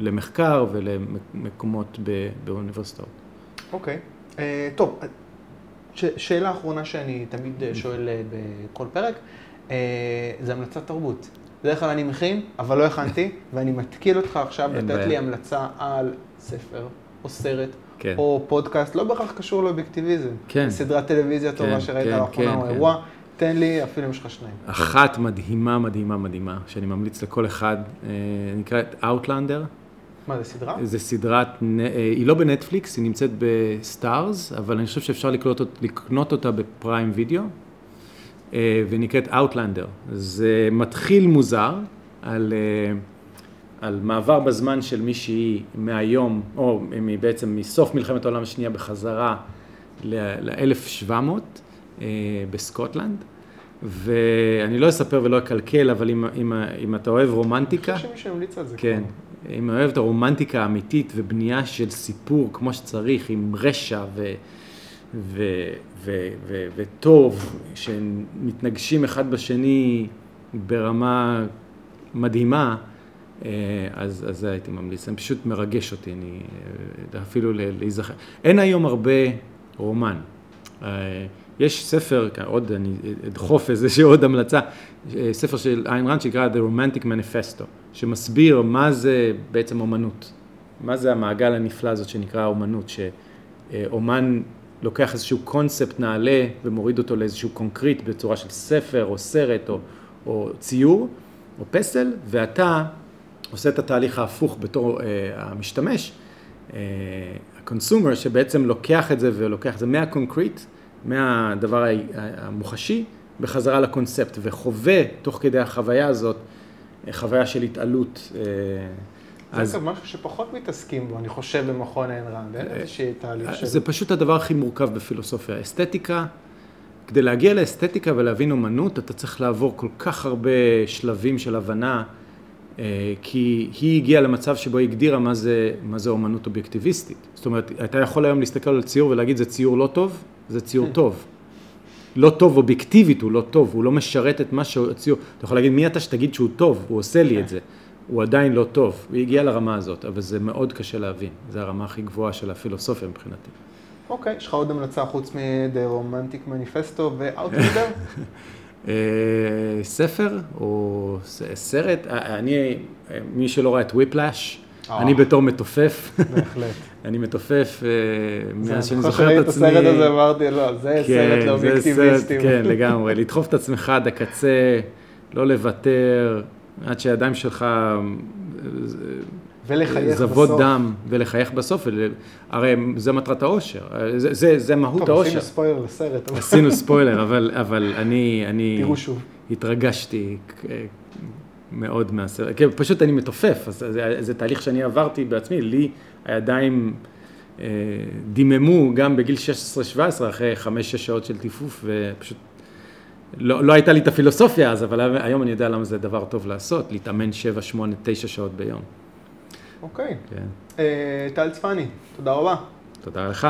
למחקר ולמקומות באוניברסיטאות. אוקיי, okay. אה, טוב, ש- שאלה אחרונה שאני תמיד שואל אה, בכל פרק, אה, זה המלצת תרבות. בדרך כלל אני מכין, אבל לא הכנתי, ואני מתקיל אותך עכשיו לתת לי המלצה על ספר או סרט. כן. או פודקאסט, לא בהכרח קשור לאובייקטיביזם. כן. סדרת טלוויזיה טובה כן, שראית כן, לאחרונה, כן, או כן. תן לי, אפילו אם יש לך שניים. אחת מדהימה, מדהימה, מדהימה, שאני ממליץ לכל אחד, אה, נקראת Outlander. מה, זה סדרה? זה סדרת, אה, היא לא בנטפליקס, היא נמצאת ב Starz, אבל אני חושב שאפשר לקנות, לקנות אותה ב Prime Video, אה, ונקראת Outlander. זה מתחיל מוזר על, על מעבר בזמן של מישהי מהיום, או בעצם מסוף מלחמת העולם השנייה בחזרה ל-1700. בסקוטלנד, ואני לא אספר ולא אקלקל, אבל אם, אם, אם אתה אוהב רומנטיקה... אני חושב שמישהו המליץ על זה. כן. אם אוהב את הרומנטיקה האמיתית ובנייה של סיפור כמו שצריך, עם רשע ו, ו, ו, ו, וטוב, שמתנגשים אחד בשני ברמה מדהימה, אה, אז, אז זה הייתי ממליץ. זה פשוט מרגש אותי, אני אה, אפילו להיזכר. אין היום הרבה רומן. אה, יש ספר, עוד אני אדחוף איזושהי עוד המלצה, ספר של איין רנד שנקרא The Romantic Manifesto, שמסביר מה זה בעצם אומנות, מה זה המעגל הנפלא הזאת שנקרא אומנות, שאומן לוקח איזשהו קונספט נעלה ומוריד אותו לאיזשהו concrete בצורה של ספר או סרט או, או ציור או פסל, ואתה עושה את התהליך ההפוך בתור אה, המשתמש, ה consumer, אה, שבעצם לוקח את זה ולוקח את זה מה concrete, מהדבר המוחשי בחזרה לקונספט, וחווה תוך כדי החוויה הזאת, חוויה של התעלות. אה, זה אז... משהו שפחות מתעסקים בו, אני חושב, במכון איין רנד, אין איזושהי תהליך של... זה פשוט הדבר הכי מורכב בפילוסופיה. אסתטיקה, כדי להגיע לאסתטיקה ולהבין אומנות, אתה צריך לעבור כל כך הרבה שלבים של הבנה אה, כי היא הגיעה למצב שבו היא הגדירה מה זה, מה זה אומנות אובייקטיביסטית. זאת אומרת, אתה יכול היום להסתכל על ציור ולהגיד זה ציור לא טוב, זה ציור טוב. לא טוב אובייקטיבית, הוא לא טוב, הוא לא משרת את מה שהציור. אתה יכול להגיד, מי אתה שתגיד שהוא טוב, הוא עושה לי את זה. הוא עדיין לא טוב, הוא הגיע לרמה הזאת, אבל זה מאוד קשה להבין. זו הרמה הכי גבוהה של הפילוסופיה מבחינתי. אוקיי, יש לך עוד המלצה חוץ מ-The Romantic Manifesto ו-Outrider? אה, ספר או סרט, אה, אני, אה, מי שלא ראה את וויפלאש. אני בתור מתופף, בהחלט. אני מתופף מאז שאני זוכר זוכר את עצמי. הסרט הזה, אמרתי, לא, זה סרט זה לאובייקטיביסטים. כן, לגמרי, לדחוף את עצמך עד הקצה, לא לוותר, עד שהידיים שלך ולחייך זבות בסוף. דם, ולחייך בסוף, ול- הרי זה מטרת האושר, זה, זה, זה מהות טוב, האושר. עשינו ספוילר לסרט, עשינו ספוילר, אבל, אבל אני, אני תראו שוב. התרגשתי מאוד מהסרט, כן, פשוט אני מתופף, אז זה, זה תהליך שאני עברתי בעצמי, לי הידיים אה, דיממו גם בגיל 16-17 אחרי 5-6 שעות של טיפוף, ופשוט לא, לא הייתה לי את הפילוסופיה אז, אבל היום אני יודע למה זה דבר טוב לעשות, להתאמן 7, 8, 9 שעות ביום. אוקיי. כן. אה, טל צפני, תודה רבה. תודה לך.